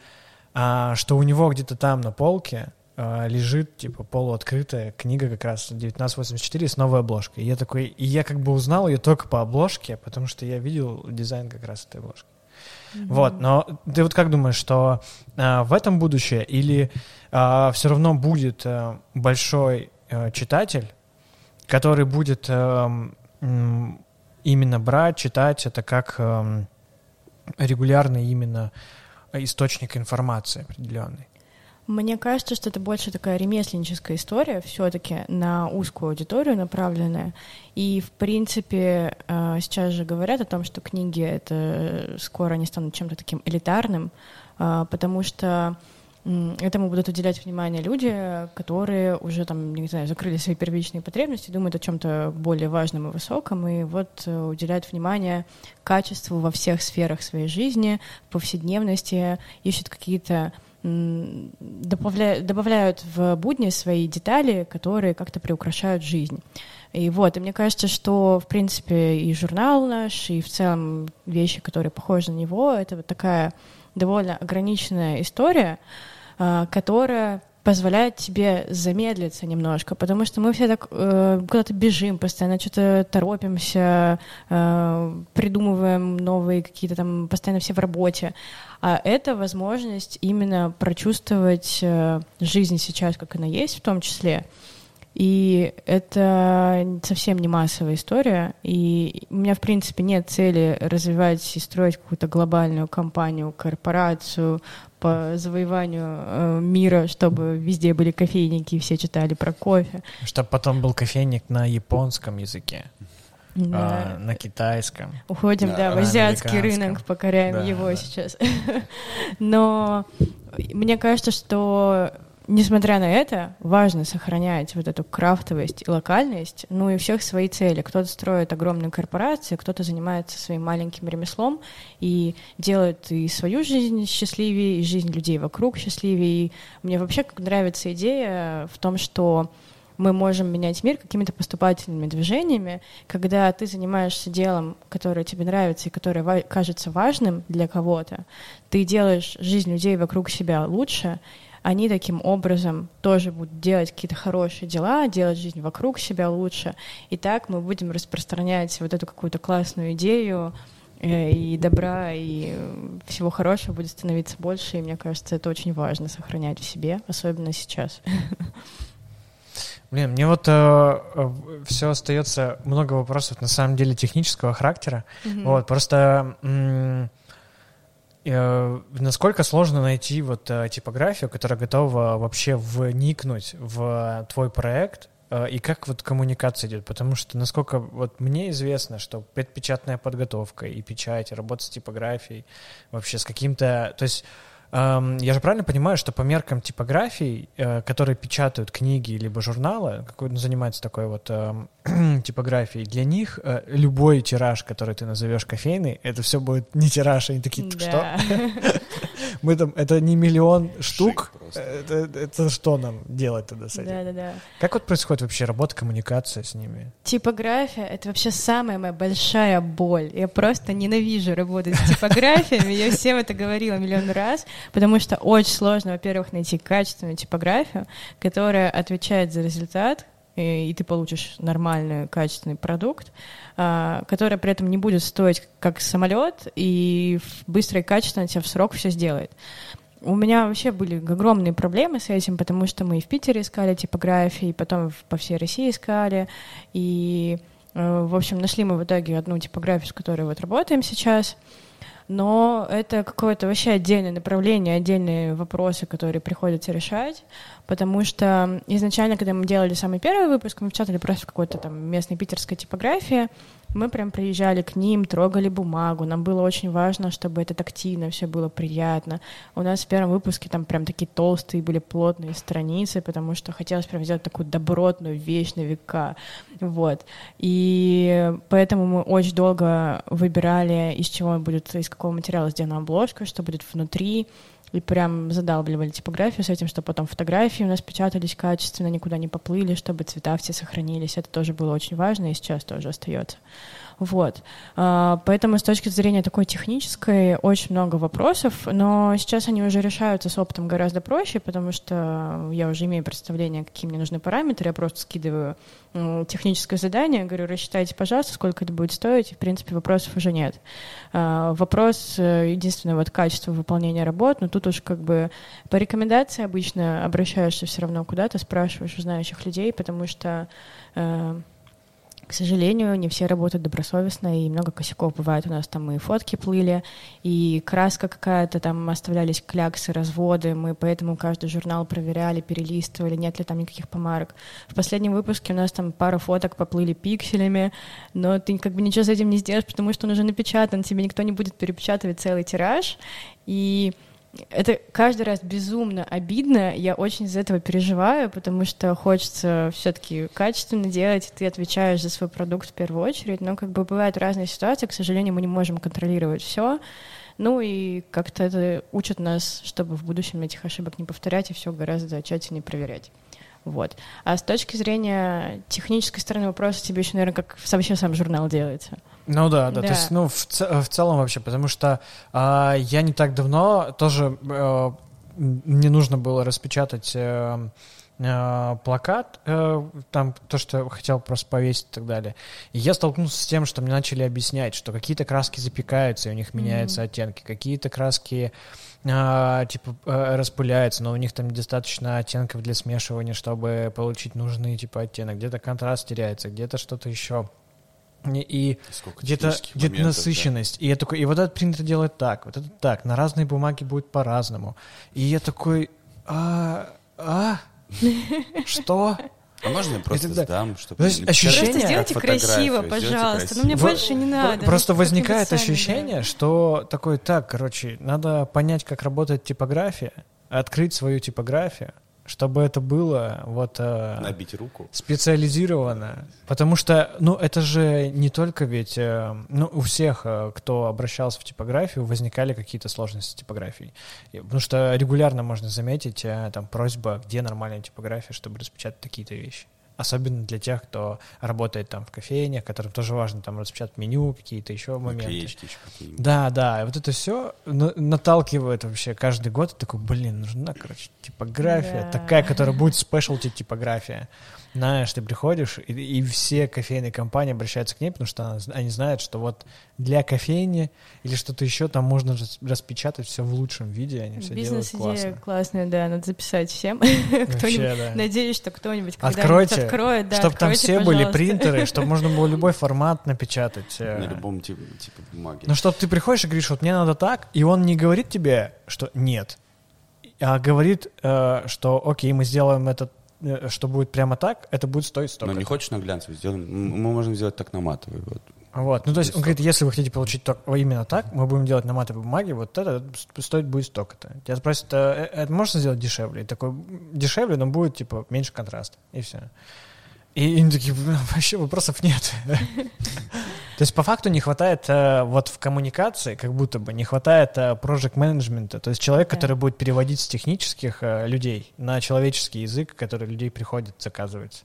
а, что у него где-то там на полке а, лежит, типа, полуоткрытая книга как раз 1984 с новой обложкой. И я такой, и я как бы узнал ее только по обложке, потому что я видел дизайн как раз этой обложки. Mm-hmm. Вот, но ты вот как думаешь, что а, в этом будущее или а, все равно будет а, большой а, читатель, который будет а, именно брать, читать это как а, регулярный именно источник информации определенный. Мне кажется, что это больше такая ремесленническая история, все-таки на узкую аудиторию направленная. И, в принципе, э, сейчас же говорят о том, что книги это скоро не станут чем-то таким элитарным, э, потому что этому будут уделять внимание люди, которые уже там, не знаю, закрыли свои первичные потребности, думают о чем-то более важном и высоком, и вот э, уделяют внимание качеству во всех сферах своей жизни, повседневности, ищут какие-то добавляют, добавляют в будни свои детали, которые как-то приукрашают жизнь. И вот, и мне кажется, что, в принципе, и журнал наш, и в целом вещи, которые похожи на него, это вот такая довольно ограниченная история, которая позволяет тебе замедлиться немножко, потому что мы все так э, куда-то бежим, постоянно что-то торопимся, э, придумываем новые какие-то там, постоянно все в работе. А это возможность именно прочувствовать э, жизнь сейчас, как она есть, в том числе. И это совсем не массовая история. И у меня, в принципе, нет цели развивать и строить какую-то глобальную компанию, корпорацию по завоеванию э, мира, чтобы везде были кофейники и все читали про кофе. Чтобы потом был кофейник на японском языке. Да. А, на китайском. Уходим, да, да в азиатский рынок, покоряем да, его да. сейчас. Но мне кажется, что несмотря на это, важно сохранять вот эту крафтовость и локальность, ну и всех свои цели. Кто-то строит огромные корпорации, кто-то занимается своим маленьким ремеслом и делает и свою жизнь счастливее, и жизнь людей вокруг счастливее. И мне вообще нравится идея в том, что мы можем менять мир какими-то поступательными движениями, когда ты занимаешься делом, которое тебе нравится и которое кажется важным для кого-то, ты делаешь жизнь людей вокруг себя лучше, они таким образом тоже будут делать какие-то хорошие дела, делать жизнь вокруг себя лучше. И так мы будем распространять вот эту какую-то классную идею, э, и добра, и всего хорошего будет становиться больше, и мне кажется, это очень важно сохранять в себе, особенно сейчас. Блин, мне вот э, э все остается много вопросов на самом деле технического характера. Mm-hmm. Вот, просто насколько сложно найти вот э, типографию, которая готова вообще вникнуть в твой проект, э, и как вот коммуникация идет? Потому что, насколько вот мне известно, что предпечатная подготовка и печать, работа с типографией, вообще с каким-то... То есть я же правильно понимаю, что по меркам типографий, э, которые печатают книги либо журналы, какой ну, занимается такой вот типографией, для них э, любой тираж, который ты назовешь кофейный, это все будет не тираж, они такие, что? Мы там, это не миллион штук, это, это что нам делать тогда с этим? Да, да, да. Как вот происходит вообще работа, коммуникация с ними? Типография — это вообще самая моя большая боль. Я просто ненавижу работать с типографиями, я всем это говорила миллион раз, потому что очень сложно, во-первых, найти качественную типографию, которая отвечает за результат, и, ты получишь нормальный, качественный продукт, а, который при этом не будет стоить как самолет, и быстро и качественно тебе в срок все сделает. У меня вообще были огромные проблемы с этим, потому что мы и в Питере искали типографии, потом по всей России искали, и, э, в общем, нашли мы в итоге одну типографию, с которой вот работаем сейчас — но это какое-то вообще отдельное направление, отдельные вопросы, которые приходится решать, потому что изначально, когда мы делали самый первый выпуск, мы печатали просто в какой-то там местной питерской типографии, мы прям приезжали к ним, трогали бумагу. Нам было очень важно, чтобы это тактильно, все было приятно. У нас в первом выпуске там прям такие толстые были плотные страницы, потому что хотелось прям сделать такую добротную вещь на века. Вот. И поэтому мы очень долго выбирали, из чего будет, из какого материала сделана обложка, что будет внутри и прям задалбливали типографию с этим, чтобы потом фотографии у нас печатались качественно, никуда не поплыли, чтобы цвета все сохранились. Это тоже было очень важно и сейчас тоже остается. Вот. А, поэтому с точки зрения такой технической очень много вопросов, но сейчас они уже решаются с опытом гораздо проще, потому что я уже имею представление, какие мне нужны параметры, я просто скидываю техническое задание, говорю, рассчитайте, пожалуйста, сколько это будет стоить, и, в принципе, вопросов уже нет. А, вопрос, э, единственное, вот качество выполнения работ, но тут уж как бы по рекомендации обычно обращаешься все равно куда-то, спрашиваешь у знающих людей, потому что э, к сожалению, не все работают добросовестно, и много косяков бывает. У нас там и фотки плыли, и краска какая-то, там оставлялись кляксы, разводы. Мы поэтому каждый журнал проверяли, перелистывали, нет ли там никаких помарок. В последнем выпуске у нас там пара фоток поплыли пикселями, но ты как бы ничего с этим не сделаешь, потому что он уже напечатан, тебе никто не будет перепечатывать целый тираж. И это каждый раз безумно обидно. Я очень из этого переживаю, потому что хочется все-таки качественно делать, ты отвечаешь за свой продукт в первую очередь. Но как бы бывают разные ситуации, к сожалению, мы не можем контролировать все. Ну и как-то это учат нас, чтобы в будущем этих ошибок не повторять и все гораздо тщательнее проверять. Вот. А с точки зрения технической стороны вопроса, тебе еще, наверное, как вообще сам журнал делается. Ну да, да, да. то есть, ну, в, в целом вообще, потому что э, я не так давно тоже э, мне нужно было распечатать э, э, плакат, э, там то, что хотел просто повесить и так далее. И я столкнулся с тем, что мне начали объяснять, что какие-то краски запекаются, и у них меняются mm-hmm. оттенки, какие-то краски а, типа э, распыляется, но у них там недостаточно оттенков для смешивания, чтобы получить нужный типа оттенок. Где-то контраст теряется, где-то что-то еще. И где-то где насыщенность. Да. И я такой, и вот этот принтер делает так, вот это так, на разные бумаги будет по-разному. И я такой, а, а, что? А можно я просто это, сдам, чтобы... То есть ощущение... Просто сделайте красиво, пожалуйста. Красиво. Ну, мне Во... больше не надо. Просто возникает ощущение, да. что такое, так, короче, надо понять, как работает типография, открыть свою типографию, чтобы это было вот... Э, Набить руку. Специализировано. Потому что, ну, это же не только ведь... Э, ну, у всех, э, кто обращался в типографию, возникали какие-то сложности с типографией. Потому что регулярно можно заметить там просьба, где нормальная типография, чтобы распечатать такие-то вещи особенно для тех, кто работает там в кофейнях, которым тоже важно там распечатать меню, какие-то еще моменты. еще да, да, и вот это все наталкивает вообще каждый год, такой, блин, нужна, короче, типография, да. такая, которая будет спешлти типография. Знаешь, ты приходишь, и, и все кофейные компании обращаются к ней, потому что они знают, что вот для кофейни или что-то еще там можно распечатать все в лучшем виде, они все делают классно. Бизнес-идея классная, да, надо записать всем. Вообще, да. Надеюсь, что кто-нибудь когда-нибудь откроет. Да, чтобы там все были принтеры, чтобы можно было любой формат напечатать. Э. На любом типе, типе бумаги. Ну, чтобы ты приходишь и говоришь, вот мне надо так, и он не говорит тебе, что нет, а говорит, э, что окей, мы сделаем этот что будет прямо так, это будет стоить столько. Но не хочешь на глянцевый, сделаем, мы можем сделать так на матовый. Вот. Вот, ну то есть он говорит, если вы хотите получить то, именно так, мы будем делать на матовой бумаге, вот это стоит будет столько-то. Тебя спросят, а, э, это можно сделать дешевле? И такой, дешевле, но будет типа меньше контраста, и все. И они такие, вообще вопросов нет. То есть по факту не хватает э, вот в коммуникации, как будто бы не хватает э, project менеджмента, то есть человек, который будет переводить с технических э, людей на человеческий язык, который людей приходит заказывать.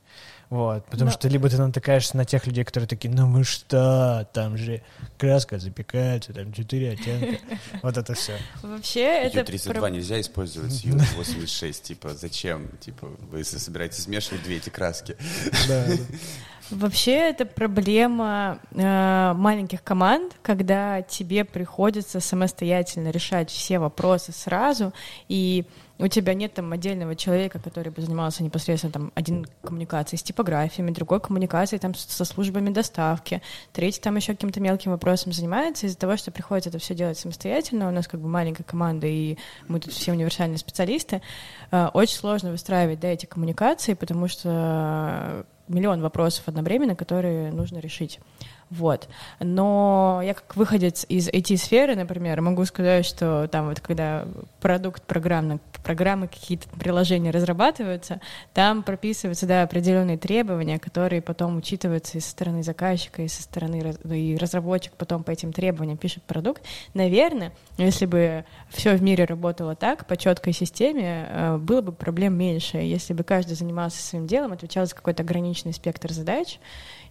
Вот, потому Но... что либо ты натыкаешься на тех людей, которые такие, ну мы что, там же краска запекается, там четыре оттенка, вот это все. Вообще это... Ю-32 нельзя использовать, Ю-86, типа, зачем? Типа, вы собираетесь смешивать две эти краски. Да, Вообще это проблема э, маленьких команд, когда тебе приходится самостоятельно решать все вопросы сразу, и у тебя нет там отдельного человека, который бы занимался непосредственно там один коммуникацией с типографиями, другой коммуникацией там со службами доставки, третий там еще каким-то мелким вопросом занимается. Из-за того, что приходится это все делать самостоятельно, у нас как бы маленькая команда, и мы тут все универсальные специалисты, э, очень сложно выстраивать да, эти коммуникации, потому что миллион вопросов одновременно, которые нужно решить. Вот. Но я как выходец из IT-сферы, например, могу сказать, что там вот когда продукт программно, программы, какие-то приложения разрабатываются, там прописываются, да, определенные требования, которые потом учитываются и со стороны заказчика, и со стороны ну, и разработчик потом по этим требованиям пишет продукт. Наверное, если бы все в мире работало так, по четкой системе, э, было бы проблем меньше, если бы каждый занимался своим делом, отвечал за какой-то ограниченный спектр задач,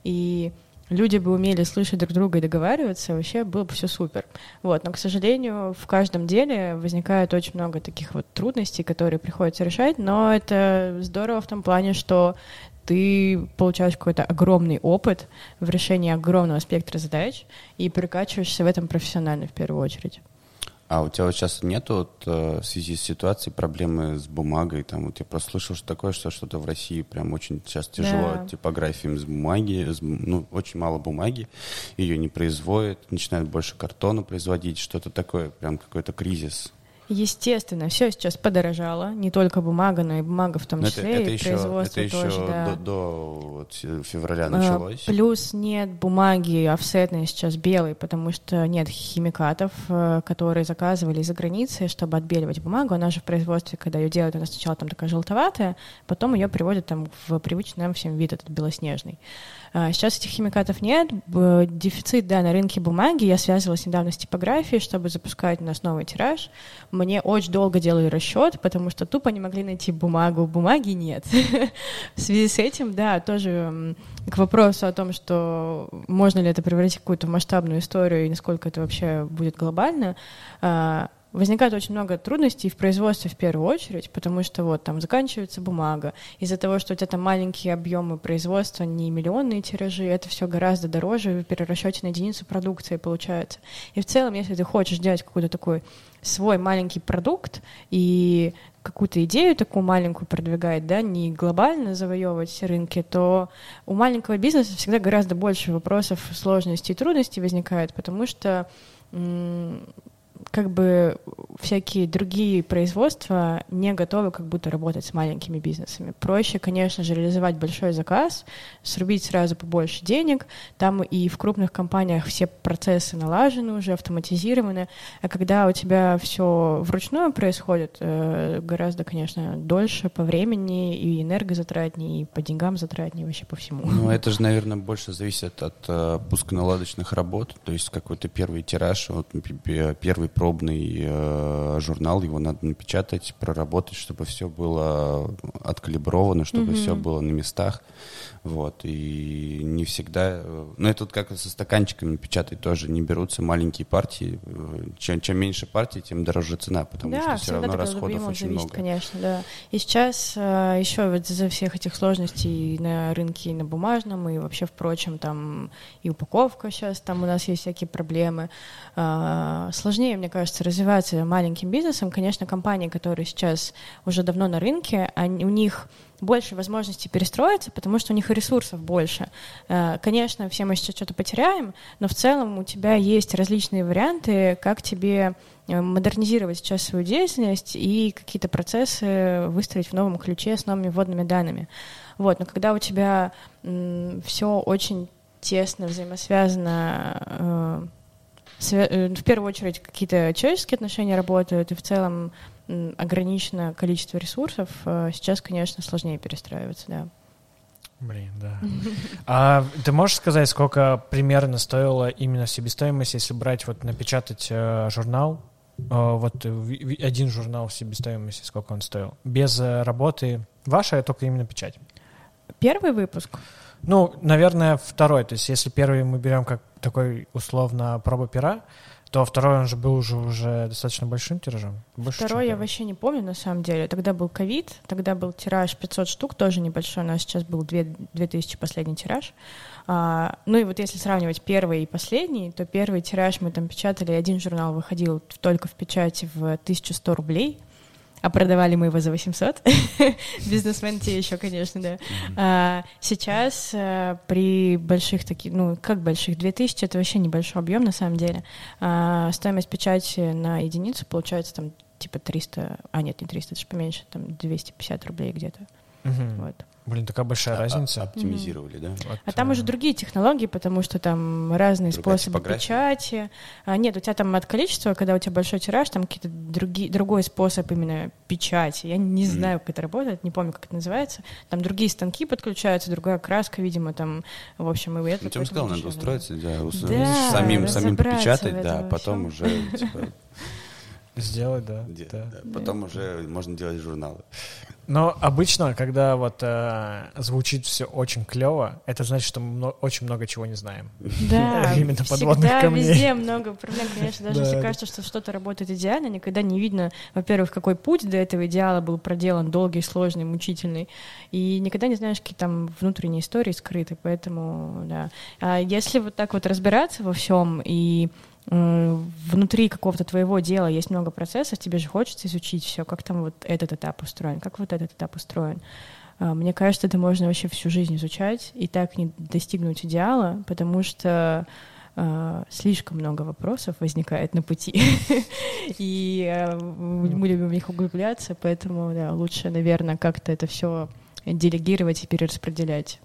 и люди бы умели слышать друг друга и договариваться, вообще было бы все супер. Вот. Но, к сожалению, в каждом деле возникает очень много таких вот трудностей, которые приходится решать, но это здорово в том плане, что ты получаешь какой-то огромный опыт в решении огромного спектра задач и прикачиваешься в этом профессионально в первую очередь. А у тебя вот сейчас нету вот, э, в связи с ситуацией проблемы с бумагой? Там вот я просто слышал, что такое, что что-то в России прям очень сейчас тяжело да. типографиям с бумаги, с, ну, очень мало бумаги, ее не производят, начинают больше картона производить, что-то такое, прям какой-то кризис. Естественно, все сейчас подорожало, не только бумага, но и бумага в том Но числе, это, это и еще, производство это тоже, еще да. до, до вот февраля А, началось. Плюс нет бумаги офсетной сейчас белой, потому что нет химикатов, э, которые заказывали из-за границы, чтобы отбеливать бумагу. Она же в производстве, когда ее делают, она сначала там такая желтоватая, потом ее приводят там в привычный нам всем вид этот белоснежный. А, Сейчас этих химикатов нет, дефицит, да, на рынке бумаги. Я связывалась недавно с типографией, чтобы запускать у нас новый тираж. Мне очень долго делали расчет, потому что тупо не могли найти бумагу, бумаги нет. В связи с этим, да, тоже к вопросу о том, что можно ли это превратить в какую-то масштабную историю и насколько это вообще будет глобально, а, возникает очень много трудностей в производстве в первую очередь, потому что вот там заканчивается бумага. Из-за того, что у тебя там маленькие объемы производства, не миллионные тиражи, это все гораздо дороже в перерасчете на единицу продукции получается. И в целом, если ты хочешь делать какой-то такой свой маленький продукт и какую-то идею такую маленькую продвигать, да, не глобально завоевывать все рынки, то у маленького бизнеса всегда гораздо больше вопросов, сложностей и трудностей возникает, потому что как бы всякие другие производства не готовы как будто работать с маленькими бизнесами. Проще, конечно же, реализовать большой заказ, срубить сразу побольше денег. Там и в крупных компаниях все процессы налажены уже, автоматизированы. А когда у тебя все вручную происходит, э, гораздо, конечно, дольше по времени и энергозатратнее, и по деньгам затратнее, вообще по всему. Ну, это же, наверное, больше зависит от э, пусконаладочных работ. То есть какой-то первый тираж, вот, п- п- первый пробный э, журнал, его надо напечатать, проработать, чтобы все было откалибровано, чтобы Мгм. все было на местах. Вот. И не всегда... э, Ну, это вот как со стаканчиками печатать тоже. Не берутся маленькие партии. Э, Чем, чем меньше партий, тем дороже цена, потому да, что все равно расходов очень зависит, много. конечно, да. И сейчас э, еще вот из-за всех этих сложностей на рынке и на бумажном, и вообще, впрочем, там и упаковка сейчас, там у нас есть всякие проблемы. Э, сложнее, мне кажется, развиваться маленьким бизнесом. Конечно, компании, которые сейчас уже давно на рынке, они, у них больше возможностей перестроиться, потому что у них ресурсов больше. Э, Конечно, все мы сейчас что-то потеряем, но в целом у тебя есть различные варианты, как тебе э, модернизировать сейчас свою деятельность и какие-то процессы выстроить в новом ключе с новыми вводными данными. Вот, но когда у тебя все очень тесно взаимосвязано, свя- э, в первую очередь какие-то человеческие отношения работают, и в целом м, ограничено количество ресурсов, э, сейчас, конечно, сложнее перестраиваться, да. Блин, да. А ты можешь сказать, сколько примерно стоила именно себестоимость, если брать вот напечатать э, журнал? Э, вот э, ви- один журнал себестоимости, сколько он стоил? Без э, работы вашей, а только именно печать. Первый выпуск. Ну, наверное, второй. То есть, если первый мы берем как такой условно проба пера, то второй он же был уже, уже достаточно большим тиражом. Больше, Второй я вообще не помню, на самом деле. Тогда был ковид, тогда был тираж 500 штук, тоже небольшой, у нас сейчас был 2, 2000 последний тираж. А, ну и вот если сравнивать первый и последний, то первый тираж мы там печатали, один журнал выходил только в печати в 1100 рублей, а продавали мы его за 800. Бизнесмен те еще, конечно, да. А, сейчас а, при больших таких, ну, как больших, 2000 это вообще небольшой объем на самом деле. А, стоимость печати на единицу получается там типа 300, а нет, не 300, это же поменьше, там 250 рублей где-то. Вот. Блин, такая большая А- а- разница. Оптимизировали, да? Вот, А там э, уже другие технологии, потому что там разные Другая способы печати. А, нет, у тебя там от количества, когда у тебя большой тираж, там какие-то другие, другой способ именно печати. Я не Мгм. знаю, как это работает, не помню, как это называется. Там другие станки подключаются, другая краска, видимо, там, в общем, и это. Ну, тебе сказал, надо устроиться, да, Да, самим, самим в да, этом потом уже, типа, Сделать, да. де- да. да, потом уже можно делать журналы. Но обычно, когда вот э, звучит все очень клево, это значит, что мы мно- очень много чего не знаем. Да, Именно подводных всегда камней. везде много проблем, конечно, даже Да, если да. кажется, что что-то работает идеально, никогда не видно, во-первых, какой путь до этого идеала был проделан, долгий, сложный, мучительный, и никогда не знаешь, какие там внутренние истории скрыты, поэтому, да. А если вот так вот разбираться во всем и внутри какого-то твоего дела есть много процессов, тебе же хочется изучить все, как там вот этот этап устроен, как вот этот этап устроен. А, Мне кажется, это можно вообще всю жизнь изучать и так не достигнуть идеала, потому что э, слишком много вопросов возникает на пути, и э, мы любим в них углубляться, поэтому да, лучше, наверное, как-то это все делегировать и перераспределять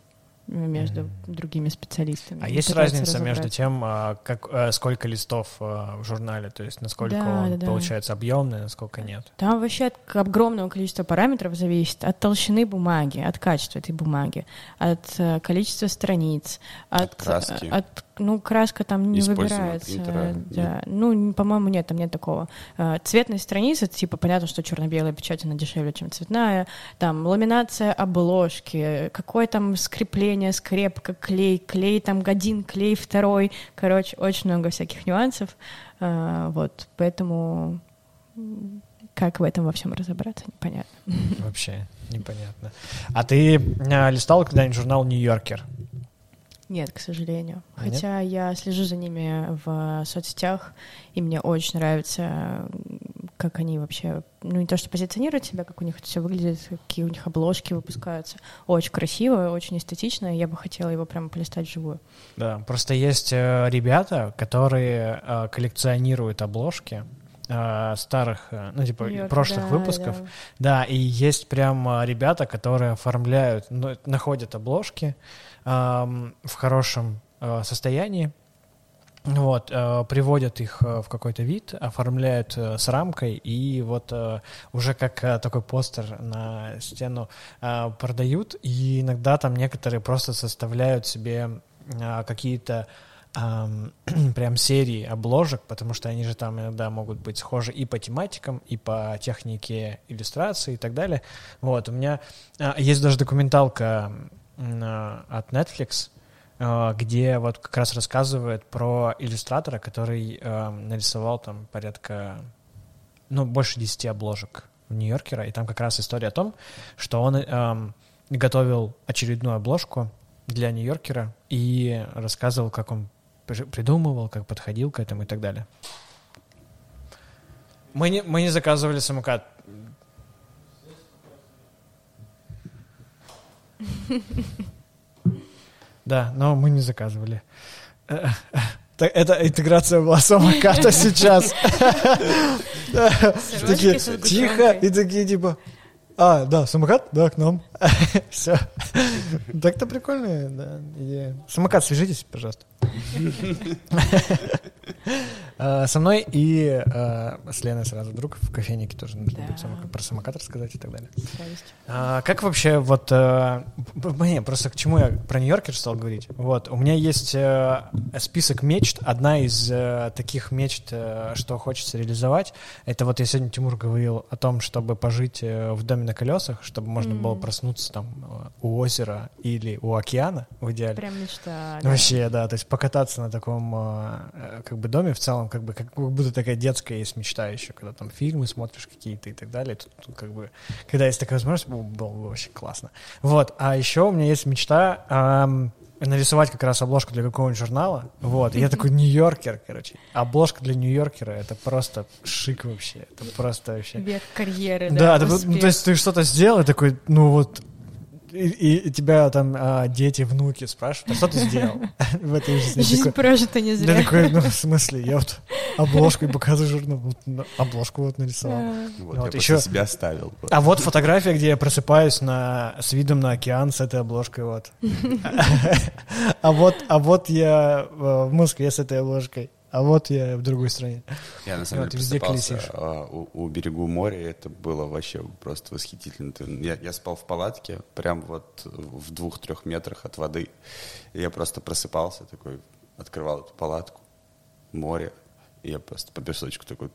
между mm-hmm. другими специалистами. А есть разница между тем, а, как, э, сколько листов э, в журнале, то есть насколько да, он да, получается объемный, насколько нет? Там вообще от огромного количества параметров зависит от толщины бумаги, от качества этой бумаги, от э, количества страниц, от, от краски. От, ну, краска там не выбирается. Да. Ну, по-моему, нет, там нет такого. Цветные страницы, типа, понятно, что черно-белая печать, она дешевле, чем цветная. Там ламинация обложки, какое там скрепление, скрепка, клей, клей там один, клей второй. Короче, очень много всяких нюансов. Вот, поэтому как в этом во всем разобраться, непонятно. Вообще непонятно. А ты а, листал когда-нибудь журнал «Нью-Йоркер»? Нет, к сожалению. А Хотя нет? я слежу за ними в соцсетях, и мне очень нравится, как они вообще, ну не то что позиционируют себя, как у них это все выглядит, какие у них обложки выпускаются. Очень красиво, очень эстетично, я бы хотела его прямо полистать вживую. Да, просто есть э, ребята, которые э, коллекционируют обложки, э, старых, ну, типа, прошлых да, выпусков. Да. да, и есть прям ребята, которые оформляют, ну, находят обложки, в хорошем э, состоянии, вот, э, приводят их э, в какой-то вид, оформляют с рамкой, и вот уже как такой постер на стену продают, и иногда там некоторые просто составляют себе какие-то прям серии обложек, потому что они же там иногда могут быть схожи и по тематикам, и по технике иллюстрации и так далее. Вот, у меня есть даже документалка от Netflix, э, где вот как раз рассказывает про иллюстратора, который э, нарисовал там порядка, ну, больше 10 обложек Нью-Йоркера, и там как раз история о том, что он готовил очередную обложку для Нью-Йоркера и рассказывал, как он придумывал, как подходил к этому и так далее. Мы не, мы не заказывали самокат. Да, но мы не заказывали. Это интеграция была самоката сейчас. Такие, тихо, и такие типа, а, да, самокат? Да, к нам. Все. Так-то прикольная да, идея. Самокат, свяжитесь, пожалуйста. А, со мной и а, с Леной сразу друг в кофейнике тоже нужно будет про самокат рассказать и так далее. А, как вообще вот... Не, просто к чему я про Нью-Йоркер стал говорить. Вот, у меня есть список мечт. Одна из таких мечт, что хочется реализовать, это вот я сегодня Тимур говорил о том, чтобы пожить в доме на колесах, чтобы можно было проснуться там у озера или у океана в идеале. Прям мечта. Вообще, да, то есть покататься на таком как бы доме в целом как бы как будто такая детская есть мечта еще, когда там фильмы смотришь какие-то и так далее. Тут, тут как бы, когда есть такая возможность, было, было бы вообще классно. Вот, а еще у меня есть мечта эм, нарисовать как раз обложку для какого-нибудь журнала. Вот, и я такой Нью-Йоркер, короче. Обложка для Нью-Йоркера — это просто шик вообще. Это просто вообще... Век карьеры, да? Да, ты, ну, то есть ты что-то сделал, и такой, ну вот, и, и тебя там а, дети, внуки спрашивают, а что ты сделал в этой жизни? Жизнь такой, прожита не зря. Я такой, ну, в смысле, я вот обложку показываю журнал, вот, обложку вот нарисовал. Вот, вот, я еще... себя ставил. А вот фотография, где я просыпаюсь на, с видом на океан с этой обложкой, вот. А вот, а вот я э, в Москве с этой обложкой а вот я в другой стране. Я на самом деле просыпался а, у, у берегу моря, это было вообще просто восхитительно. Я, я спал в палатке, прям вот в двух-трех метрах от воды. Я просто просыпался такой, открывал эту палатку, море, и я просто по песочку такой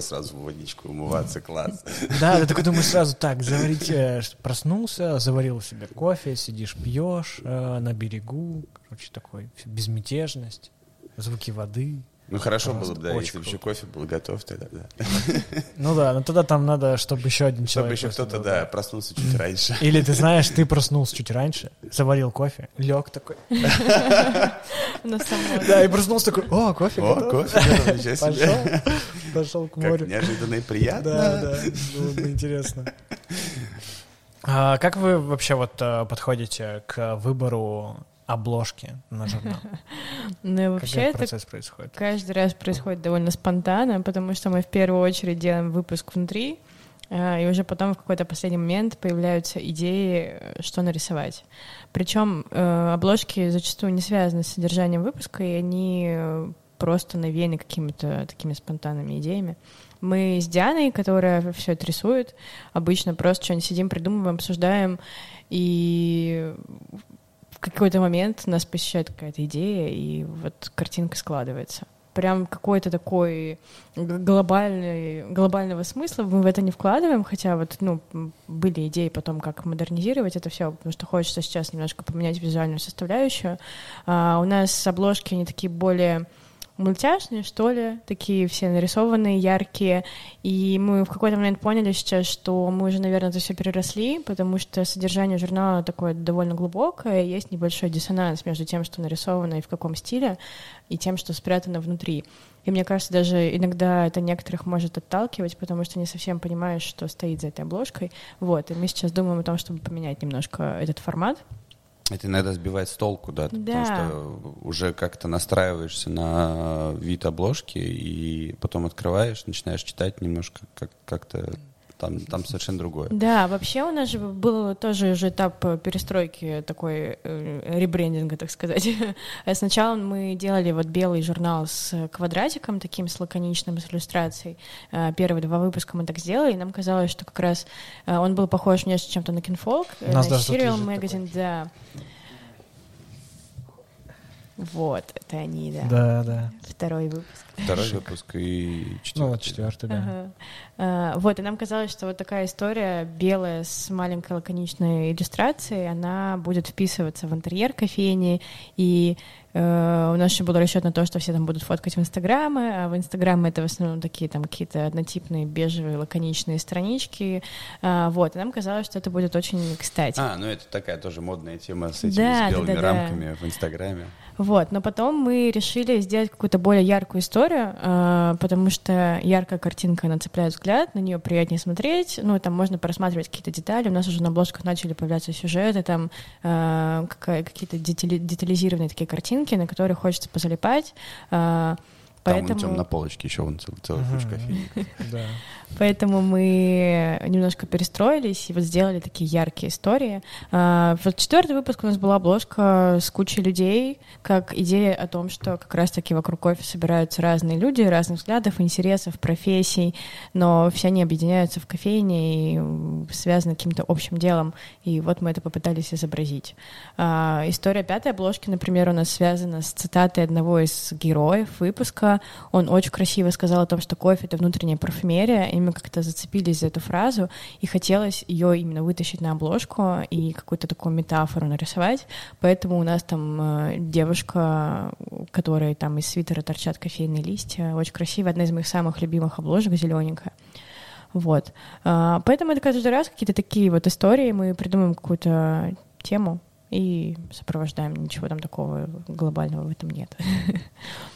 сразу в водичку умываться, класс. Да, ты такой думаешь сразу, так, заварить, э, проснулся, заварил себе кофе, сидишь, пьешь э, на берегу, короче, такой, безмятежность звуки воды. Ну хорошо было бы, да, если бы еще кофе был готов, тогда да. Ну да, но тогда там надо, чтобы еще один человек. Чтобы еще кто-то, да, проснулся чуть раньше. Или ты знаешь, ты проснулся чуть раньше, заварил кофе, лег такой. Да, и проснулся такой, о, кофе О, кофе, Пошел, пошел к морю. неожиданно и приятно. Да, да, было бы интересно. А как вы вообще вот э, подходите к выбору обложки на журнал? Ну, и вообще это процесс происходит? каждый раз происходит довольно спонтанно, потому что мы в первую очередь делаем выпуск внутри, э, и уже потом в какой-то последний момент появляются идеи, что нарисовать. Причем э, обложки зачастую не связаны с содержанием выпуска, и они э, просто навеяны какими-то такими спонтанными идеями. Мы с Дианой, которая все это рисует, обычно просто что-нибудь сидим, придумываем, обсуждаем, и в какой-то момент нас посещает какая-то идея, и вот картинка складывается. Прям какой-то такой глобальный, глобального смысла мы в это не вкладываем, хотя вот, ну, были идеи потом, как модернизировать это все, потому что хочется сейчас немножко поменять визуальную составляющую. А, у нас обложки, они такие более мультяшные, что ли, такие все нарисованные, яркие. И мы в какой-то момент поняли сейчас, что мы уже, наверное, это все переросли, потому что содержание журнала такое довольно глубокое, есть небольшой диссонанс между тем, что нарисовано и в каком стиле, и тем, что спрятано внутри. И мне кажется, даже иногда это некоторых может отталкивать, потому что не совсем понимаешь, что стоит за этой обложкой. Вот, и мы сейчас думаем о том, чтобы поменять немножко этот формат. Это иногда сбивает с толку, да, Да. потому что уже как-то настраиваешься на вид обложки и потом открываешь, начинаешь читать немножко как- как-то там, там совершенно другое. Да, вообще у нас же был тоже уже этап э, перестройки такой э, ребрендинга, так сказать. А Сначала мы делали вот белый журнал с квадратиком, таким с лаконичным, с иллюстрацией. Э, Первые два выпуска мы так сделали, и нам казалось, что как раз э, он был похож внешне чем-то на Кинфолк, на Serial Magazine, да. Вот, это они, да. Да, да. Второй выпуск. Второй выпуск и четвертый. Ну вот четвертый, да. Ага. А, Вот, и нам казалось, что вот такая история белая с маленькой лаконичной иллюстрацией, она будет вписываться в интерьер кофейни, и э, у нас еще был расчет на то, что все там будут фоткать в Инстаграмы, а в Инстаграме это в основном такие там какие-то однотипные бежевые лаконичные странички, А, вот, и нам казалось, что это будет очень кстати. А, ну это такая тоже модная тема с этими Да, с белыми да, да, да. рамками в Инстаграме. Вот, но потом мы решили сделать какую-то более яркую историю, э, потому что яркая картинка, она цепляет взгляд, на нее приятнее смотреть, ну, там можно просматривать какие-то детали, у нас уже на обложках начали появляться сюжеты, там э, какая- какие-то детали- детализированные такие картинки, на которые хочется позалипать, э, Там поэтому... вон там на полочке еще вон цел- целая куча. Да. Поэтому мы немножко перестроились и вот сделали такие яркие истории. А, Вот четвертый выпуск у нас была обложка с кучей людей, как идея о том, что как раз-таки вокруг кофе собираются разные люди, разных взглядов, интересов, профессий, но все они объединяются в кофейне и связаны каким-то общим делом. И вот мы это попытались изобразить. А, История пятой обложки, например, у нас связана с цитатой одного из героев выпуска. Он очень красиво сказал о том, что кофе — это внутренняя парфюмерия, мы как-то зацепились за эту фразу, и хотелось ее именно вытащить на обложку и какую-то такую метафору нарисовать. Поэтому у нас там э, девушка, у которой там из свитера торчат кофейные листья, очень красивая, одна из моих самых любимых обложек, зелененькая. Вот. А, Поэтому это каждый раз какие-то такие вот истории, мы придумаем какую-то тему и сопровождаем. Ничего там такого глобального в этом нет.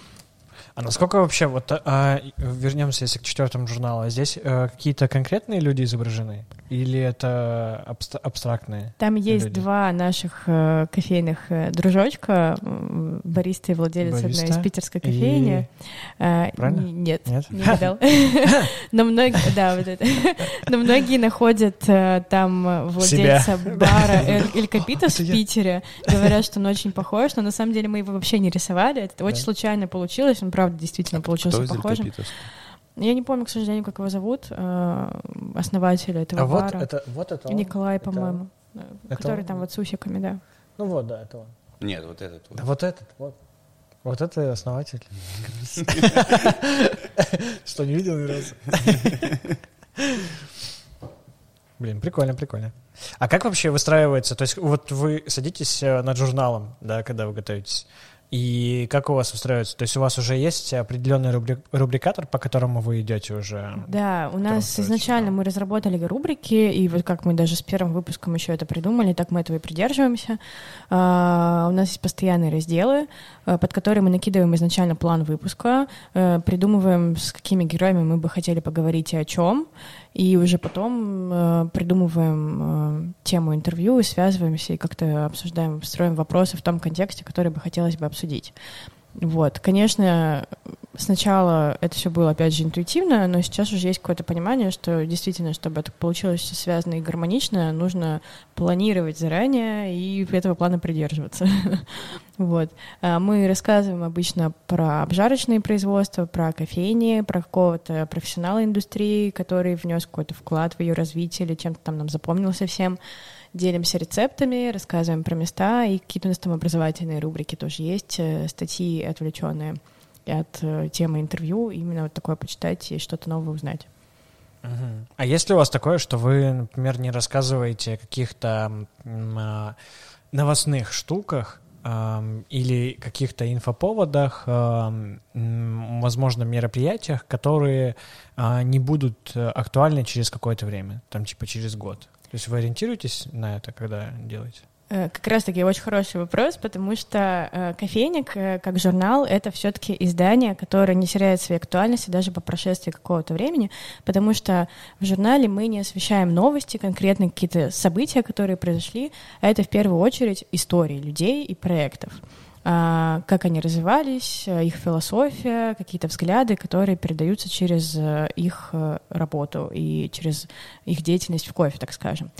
А насколько вообще, вот а, вернемся если к четвертому журналу, здесь э, какие-то конкретные люди изображены? Или это абст- абстрактные? Там есть Люди. два наших э, кофейных э, дружочка, м, бариста и владелец одной из Бариста питерской кофейни. Э, Правильно? н- Нет, Нет? не угадал. Но многие, да, вот это. Но многие находят э, там э, владельца бара Эль Капитас в. Питере, говорят, что он очень похож, но на самом деле мы его вообще не рисовали. Это очень случайно получилось, он правда действительно получился Кто похожим. Я не помню, к сожалению, как его зовут, э, основателя этого А вот бара. это, вот это он? Николай, Это- по-моему, э, это который он? там вот с усиками, да. Ну вот, да, это он. Нет, вот этот вот. Да вот этот, вот. Вот это основатель. Что, не видел ни разу? Блин, прикольно, прикольно. А как вообще выстраивается? То есть вот вы садитесь э, над журналом, да, когда вы готовитесь. И как у вас устраивается? То есть у вас уже есть определенный рубрик, рубрикатор, по которому вы идете уже? Да, у нас изначально мы разработали рубрики, и вот как мы даже с первым выпуском еще это придумали, так мы этого и придерживаемся. Uh, у нас есть постоянные разделы, uh, под которые мы накидываем изначально план выпуска, uh, придумываем, с какими героями мы бы хотели поговорить и о чем, и уже потом придумываем тему интервью связываемся, и как-то обсуждаем, строим вопросы в том контексте, который бы хотелось бы обсудить. Вот, конечно, сначала это все было, опять же, интуитивно, но сейчас уже есть какое-то понимание, что действительно, чтобы это получилось все связано и гармонично, нужно планировать заранее и этого плана придерживаться. Вот. А мы рассказываем обычно про обжарочные производства, про кофейни, про какого-то профессионала индустрии, который внес какой-то вклад в ее развитие или чем-то там нам запомнился всем делимся рецептами, рассказываем про места, и какие-то у нас там образовательные рубрики тоже есть, э, статьи отвлеченные от э, темы интервью, именно вот такое почитать и что-то новое узнать. А если у вас такое, что вы, например, не рассказываете о каких-то э, новостных штуках э, или каких-то инфоповодах, э, возможно, мероприятиях, которые э, не будут актуальны через какое-то время, там типа через год? То есть вы ориентируетесь на это, когда делаете? Э, как раз-таки очень хороший вопрос, потому что э, кофейник, э, как журнал, это все-таки издание, которое не теряет своей актуальности даже по прошествии какого-то времени, потому что в журнале мы не освещаем новости, конкретно какие-то события, которые произошли, а это в первую очередь истории людей и проектов. А, как они развивались, э, их философия, какие-то взгляды, которые передаются через э, их э, работу и через их деятельность в кофе, так скажем.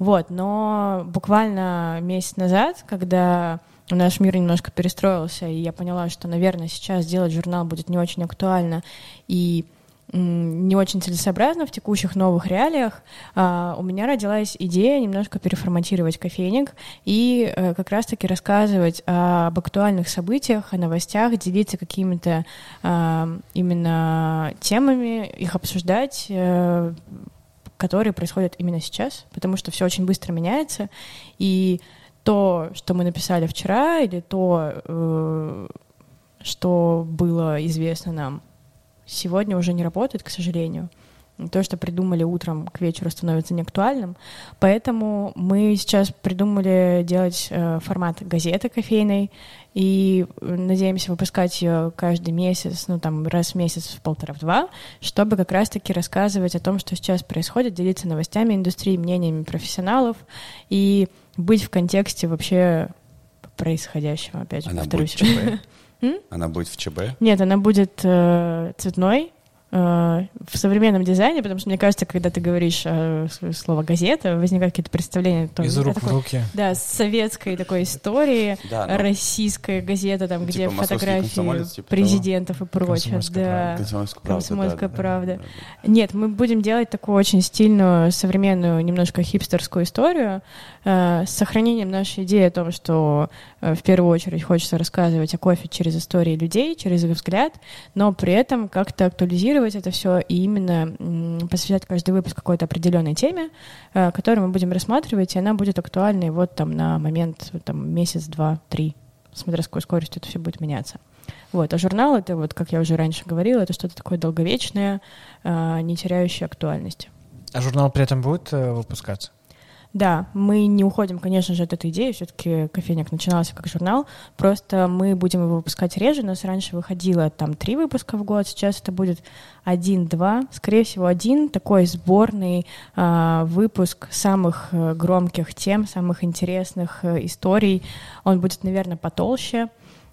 Вот, но буквально месяц назад, когда наш мир немножко перестроился, и я поняла, что, наверное, сейчас делать журнал будет не очень актуально, и не очень целесообразно в текущих новых реалиях, а, у меня родилась идея немножко переформатировать кофейник и э, как раз-таки рассказывать об актуальных событиях, о новостях, делиться какими-то а, именно темами, их обсуждать, э, которые происходят именно сейчас, потому что все очень быстро меняется, и то, что мы написали вчера, или то, э, что было известно нам сегодня уже не работает, к сожалению. То, что придумали утром, к вечеру становится неактуальным. Поэтому мы сейчас придумали делать э, формат газеты кофейной и надеемся выпускать ее каждый месяц, ну там раз в месяц, в полтора-два, чтобы как раз-таки рассказывать о том, что сейчас происходит, делиться новостями индустрии, мнениями профессионалов и быть в контексте вообще происходящего, опять же, Она повторюсь. Будет Она будет в ЧБ? Нет, она будет э, цветной, в современном дизайне, потому что мне кажется, когда ты говоришь э, слово газета, возникают какие-то представления. Из рук такой, в руки. Да, советской такой истории, да, но... российская газета, там, типа где фотографии типа президентов того? и прочее. Да, Комсомольская правда. Комсомольская да, правда. Да, да, да. Нет, мы будем делать такую очень стильную, современную, немножко хипстерскую историю э, с сохранением нашей идеи о том, что э, в первую очередь хочется рассказывать о кофе через истории людей, через их взгляд, но при этом как-то актуализировать структурировать это все и именно посвящать каждый выпуск какой-то определенной теме, э, которую мы будем рассматривать, и она будет актуальной вот там на момент там, месяц, два, три, смотря с какой скоростью это все будет меняться. Вот. А журнал это, вот, как я уже раньше говорила, это что-то такое долговечное, э, не теряющее актуальности. А журнал при этом будет э, выпускаться? Да, мы не уходим, конечно же, от этой идеи. Все-таки кофейник начинался как журнал. Просто мы будем его выпускать реже. У нас раньше выходило там три выпуска в год. Сейчас это будет один-два. Скорее всего, один такой сборный э, выпуск самых э, громких тем, самых интересных э, историй. Он будет, наверное, потолще.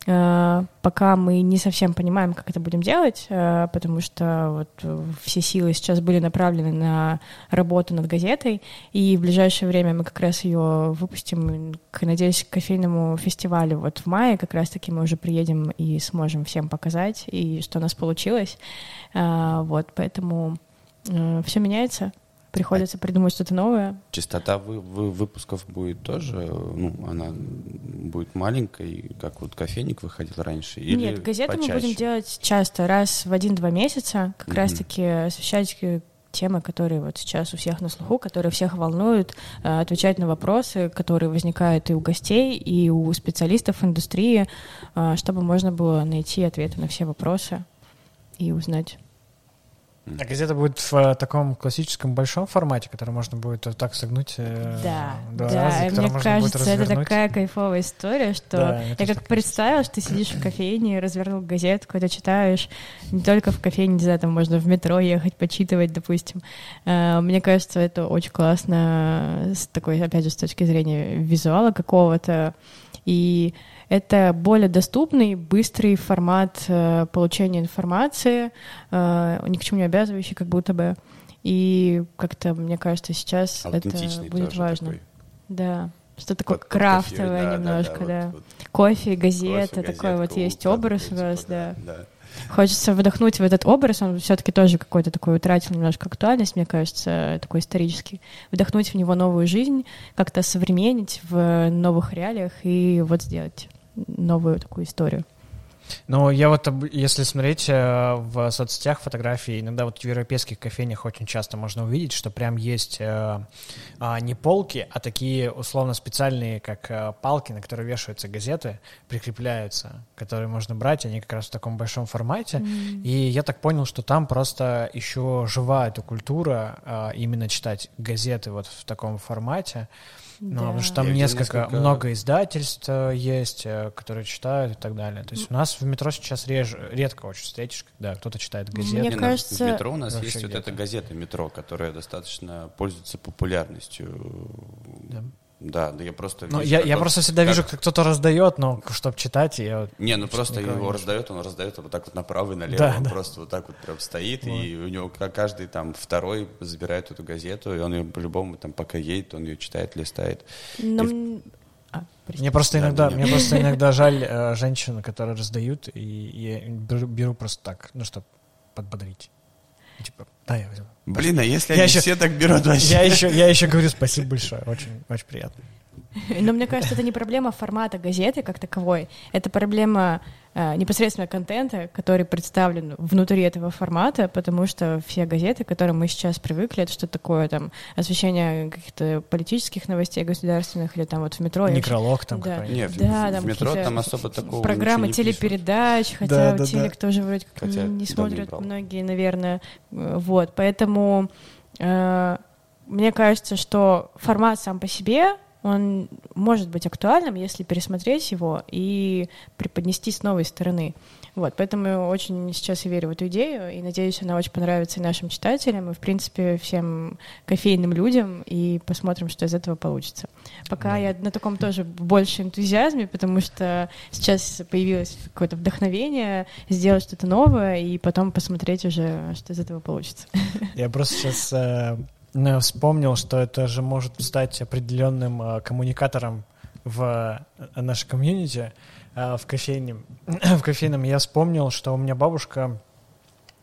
Э, пока мы не совсем понимаем, как это будем делать, э, потому что вот все силы сейчас были направлены на работу над газетой, и в ближайшее время мы как раз ее выпустим, надеюсь, к кофейному фестивалю вот в мае как раз-таки мы уже приедем и сможем всем показать, и что у нас получилось. Э, вот, поэтому все меняется приходится придумать что-то новое. Частота вы, вы, выпусков будет тоже, ну, она будет маленькой, как вот кофейник выходил раньше? Или Нет, газеты почаще? мы будем делать часто, раз в один-два месяца, как mm-hmm. раз-таки освещать темы, которые вот сейчас у всех на слуху, которые всех волнуют, э, отвечать на вопросы, которые возникают и у гостей, и у специалистов индустрии, э, чтобы можно было найти ответы на все вопросы и узнать а газета будет в э, таком классическом большом формате, который можно будет вот так согнуть э, Да, да, раза, мне кажется, это такая кайфовая история, что да, я как представила, что ты сидишь в кофейне, развернул газетку, это читаешь, не только в кофейне, не знаю, там можно в метро ехать, почитывать, допустим. Э, мне кажется, это очень классно с такой, опять же, с точки зрения визуала какого-то, и это более доступный, быстрый формат э, получения информации, э, ни к чему не обязывающий, как будто бы. И как-то, мне кажется, сейчас это будет важно. Такой. Да. Что такое под, крафтовое кофе, немножко, да. да, да. Вот, вот. Кофе, газета, кофе, такой вот есть образ у вас, да. да. Хочется вдохнуть в этот образ, он все-таки тоже какой-то такой утратил немножко актуальность, мне кажется, такой исторический. Вдохнуть в него новую жизнь, как-то современнить в новых реалиях и вот сделать новую такую историю. Ну, я вот, если смотреть э, в соцсетях фотографии, иногда вот в европейских кофейнях очень часто можно увидеть, что прям есть э, а, не полки, а такие условно специальные, как э, палки, на которые вешаются газеты, прикрепляются, которые можно брать, они как раз в таком большом формате. Mm-hmm. И я так понял, что там просто еще жива эта культура именно читать газеты вот в таком формате. Ну, да. потому что там несколько, несколько, много издательств э, есть, э, которые читают и так далее. То есть у нас в метро сейчас реж, редко очень встретишь, когда кто-то читает газеты. Мне кажется... В метро у нас есть вот эта газета «Метро», которая достаточно пользуется популярностью. Да. Да, да я просто... Ну, я, я просто всегда как... вижу, как кто-то раздает, но чтобы читать, я... Не, ну просто его раздает, он раздает вот так вот направо и налево, да, он да. просто вот так вот прям стоит, вот. и у него каждый там второй забирает эту газету, и он ее по-любому там пока едет, он ее читает, листает. Но... И... А, мне просто иногда, да, мне просто иногда жаль э, женщин, которые раздают, и я беру, беру просто так, ну, чтобы подбодрить. Типа, да, я возьму. Блин, а если я они еще, все так берут вообще? Я еще, я еще говорю спасибо большое, очень, очень приятно. Но мне кажется, это не проблема формата газеты как таковой, это проблема э, непосредственно контента, который представлен внутри этого формата, потому что все газеты, к которым мы сейчас привыкли, это что такое там освещение каких-то политических новостей государственных или там вот в метро. Некролог там да. Нет, да, в, там в метро там особо такого Программы телепередач, пишут. хотя да, да, телек да. тоже вроде как хотя не смотрят не многие, наверное. Вот, поэтому э, мне кажется, что формат сам по себе он может быть актуальным, если пересмотреть его и преподнести с новой стороны. Вот, поэтому я очень сейчас и верю в эту идею, и надеюсь, она очень понравится и нашим читателям, и, в принципе, всем кофейным людям, и посмотрим, что из этого получится. Пока я на таком тоже больше энтузиазме, потому что сейчас появилось какое-то вдохновение сделать что-то новое, и потом посмотреть уже, что из этого получится. Я просто сейчас э, вспомнил, что это же может стать определенным э, коммуникатором в э, нашей комьюнити, э, в кофейном. в кофейном я вспомнил, что у меня бабушка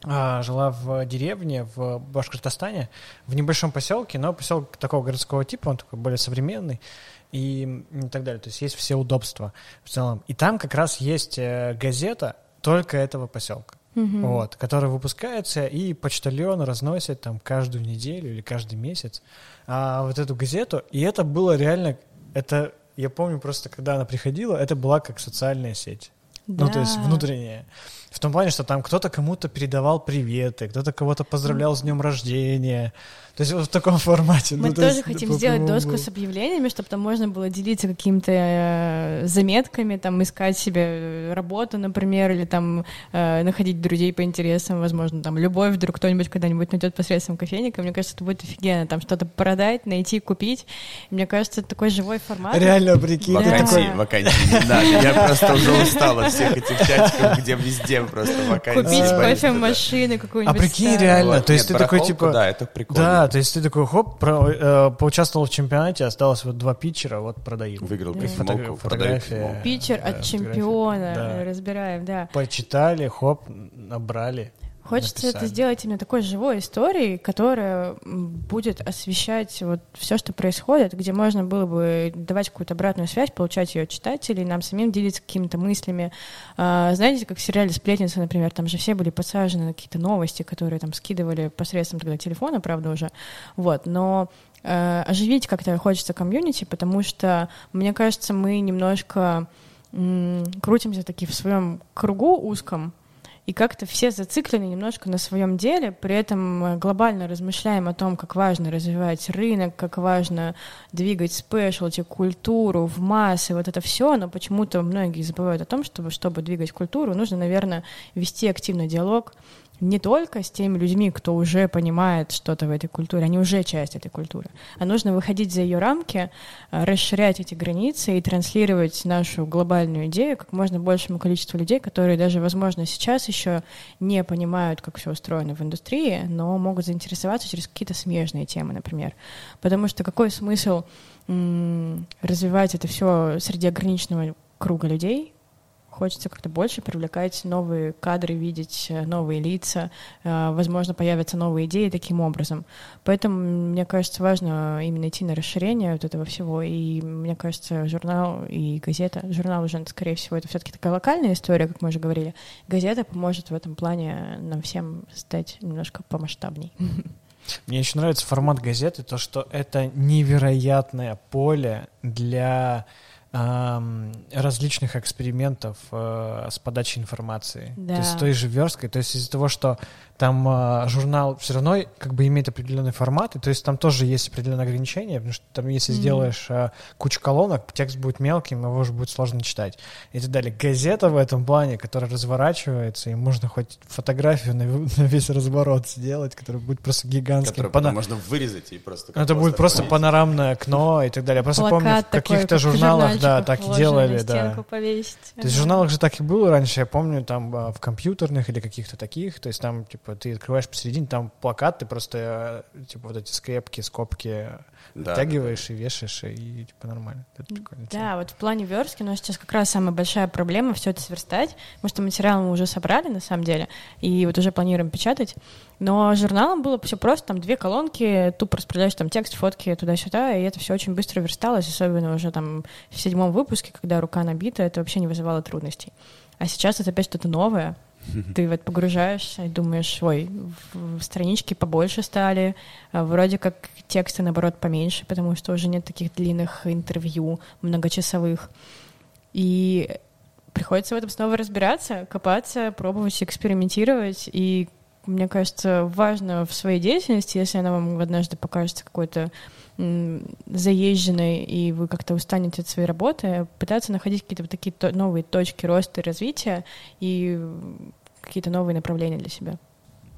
жила в деревне в Башкортостане, в небольшом поселке, но поселок такого городского типа, он такой более современный и, и так далее. То есть есть все удобства в целом. И там как раз есть газета только этого поселка угу. вот, который выпускается, и почтальон разносит там каждую неделю или каждый месяц а, вот эту газету, и это было реально, это, я помню просто, когда она приходила, это была как социальная сеть. Да. Ну, то есть внутренняя. В том плане, что там кто-то кому-то передавал приветы, кто-то кого-то поздравлял с днем рождения. То есть вот в таком формате. Мы ну, тоже есть, хотим сделать доску с объявлениями, чтобы там можно было делиться какими-то э, заметками, там искать себе работу, например, или там э, находить друзей по интересам, возможно, там любовь вдруг кто-нибудь когда-нибудь найдет посредством кофейника. Мне кажется, это будет офигенно, там что-то продать, найти, купить. Мне кажется, это такой живой формат. Реально, прикинь. Вакансии, да. вакансии не надо. Я просто уже устал от всех этих чатиков, где везде просто вакансии. Купить кофемашины какую-нибудь. А прикинь, реально, то есть ты такой типа... Да, это прикольно. Да, то есть ты такой, хоп, про, э, поучаствовал в чемпионате, осталось вот два питчера, вот продаем. Выиграл кофемолку, Питчер от чемпиона, да. разбираем, да. Почитали, хоп, набрали. Хочется написали. это сделать именно такой живой историей, которая будет освещать вот все, что происходит, где можно было бы давать какую-то обратную связь, получать ее читателей, нам самим делиться какими-то мыслями. А, знаете, как в сериале «Сплетница», например, там же все были подсажены на какие-то новости, которые там скидывали посредством тогда телефона, правда, уже. Вот, но э, оживить как-то хочется комьюнити, потому что, мне кажется, мы немножко крутимся таки в своем кругу узком, и как-то все зациклены немножко на своем деле, при этом э, глобально размышляем о том, как важно развивать рынок, как важно двигать спешлти, культуру в массы, вот это все, но почему-то многие забывают о том, чтобы, чтобы двигать культуру, нужно, наверное, вести активный диалог не только с теми людьми, кто уже понимает что-то в этой культуре, они уже часть этой культуры, а нужно выходить за ее рамки, э, расширять эти границы и транслировать нашу глобальную идею как можно большему количеству людей, которые даже, возможно, сейчас еще не понимают, как все устроено в индустрии, но могут заинтересоваться через какие-то смежные темы, например. Потому что какой смысл развивать это все среди ограниченного круга людей, Хочется как-то больше привлекать новые кадры, видеть э, новые лица, э, возможно, появятся новые идеи таким образом. Поэтому, мне кажется, важно именно идти на расширение вот этого всего. И мне кажется, журнал и газета, журнал уже, скорее всего, это все-таки такая локальная история, как мы уже говорили. Газета поможет в этом плане нам всем стать немножко помасштабней. Мне еще нравится формат газеты, то, что это невероятное поле для различных экспериментов э, с подачей информации. Да. То есть с той же версткой, то есть из-за того, что там э, журнал все равно как бы имеет определенный формат, и то есть там тоже есть определенные ограничения, потому что там если Мгм. сделаешь э, кучу колонок, текст будет мелким, его уже будет сложно читать и так далее. Газета в этом плане, которая разворачивается, и можно хоть фотографию на, на весь разворот сделать, которая будет просто гигантским. Который Пана- можно вырезать и просто... ну, это будет просто повесить. панорамное окно и так далее. Я просто помню, в Плакат каких-то как журналах, да, так и делали, да. повесить. То есть в журналах же так и было раньше, я помню, там а, в компьютерных или каких-то таких, то есть там, типа, ты открываешь посередине, там плакат, ты просто, э, типа, вот эти скрепки, скобки Да, втягиваешь и вешаешь, и, типа, нормально. Это прикольно. Да, вот в плане верстки нас сейчас как раз самая большая проблема все это сверстать, потому что материал мы уже собрали на самом деле, и вот уже планируем печатать. Но журналом было все просто, там две колонки, тупо распределяешь там текст, фотки туда-сюда, и это все очень быстро версталось, особенно уже там в седьмом выпуске, когда рука набита, это вообще не вызывало трудностей. А сейчас это опять что-то новое. Ты вот погружаешься и думаешь, ой, странички побольше стали, а вроде как тексты, наоборот, поменьше, потому что уже нет таких длинных интервью многочасовых. И приходится в этом снова разбираться, копаться, пробовать, экспериментировать. И мне кажется, важно в своей деятельности, если она вам однажды покажется какой-то заезженной, и вы как-то устанете от своей работы, пытаться находить какие-то вот такие то- новые точки роста и развития и какие-то новые направления для себя.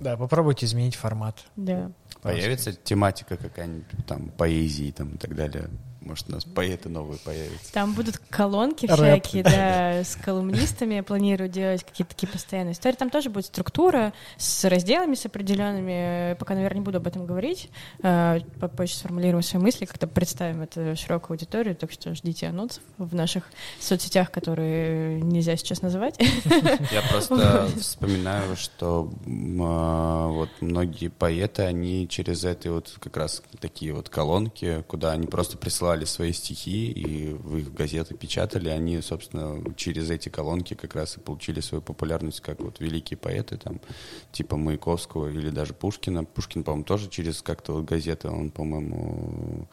Да, попробуйте изменить формат. Да. Появится тематика какая-нибудь, там, поэзии там, и так далее. Может, у нас поэты новые появятся. Там будут колонки Рэп. всякие, да, с колумнистами. Я планирую делать какие-то такие постоянные истории. Там тоже будет структура с разделами, с определенными. Пока, наверное, не буду об этом говорить. Э, Попозже сформулируем свои мысли, как-то представим это широкую аудиторию. Так что ждите анонсов в наших соцсетях, которые нельзя сейчас называть. Я просто вспоминаю, что а, вот многие поэты, они через эти вот как раз такие вот колонки, куда они просто присылали свои стихи, и в их газеты печатали, они, собственно, через эти колонки как раз и получили свою популярность, как вот великие поэты, там, типа Маяковского или даже Пушкина. Пушкин, по-моему, тоже через как-то вот газеты, он, по-моему,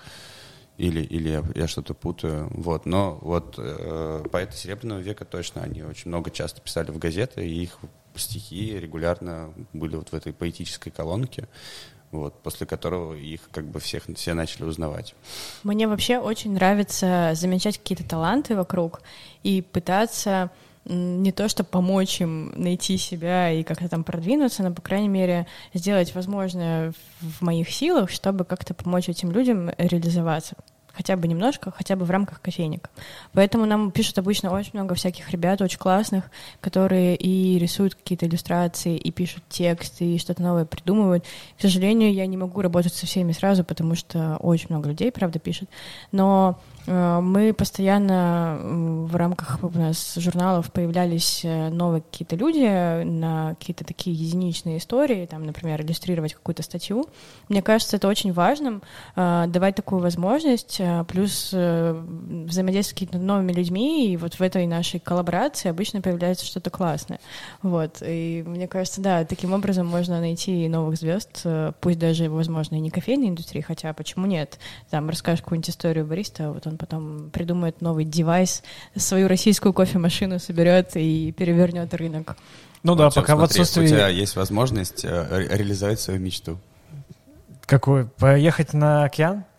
или, или я, я что-то путаю. Вот. Но вот э, поэты Серебряного века точно, они очень много часто писали в газеты, и их стихи регулярно были вот в этой поэтической колонке, вот, после которого их как бы всех, все начали узнавать. Мне вообще очень нравится замечать какие-то таланты вокруг и пытаться не то, чтобы помочь им найти себя и как-то там продвинуться, но, по крайней мере, сделать возможное в моих силах, чтобы как-то помочь этим людям реализоваться. Хотя бы немножко, хотя бы в рамках кофейника. Поэтому нам пишут обычно очень много всяких ребят, очень классных, которые и рисуют какие-то иллюстрации, и пишут тексты, и что-то новое придумывают. К сожалению, я не могу работать со всеми сразу, потому что очень много людей, правда, пишет. Но мы постоянно в рамках у нас журналов появлялись э, новые какие-то люди на какие-то такие единичные истории, там, например, иллюстрировать какую-то статью. Мне кажется, это очень важным, э, давать такую возможность, плюс взаимодействовать с какими-то новыми людьми, и вот в этой нашей коллаборации обычно появляется что-то классное. Вот, и мне кажется, да, таким образом можно найти новых звезд, пусть даже, возможно, и не кофейной индустрии, хотя почему нет? Там расскажешь какую-нибудь историю бариста, вот он потом придумает новый девайс, свою российскую кофемашину соберет и перевернет рынок. Ну да, пока смотри, в отсутствии... У тебя есть возможность э, реализовать свою мечту. Какую? Поехать на океан?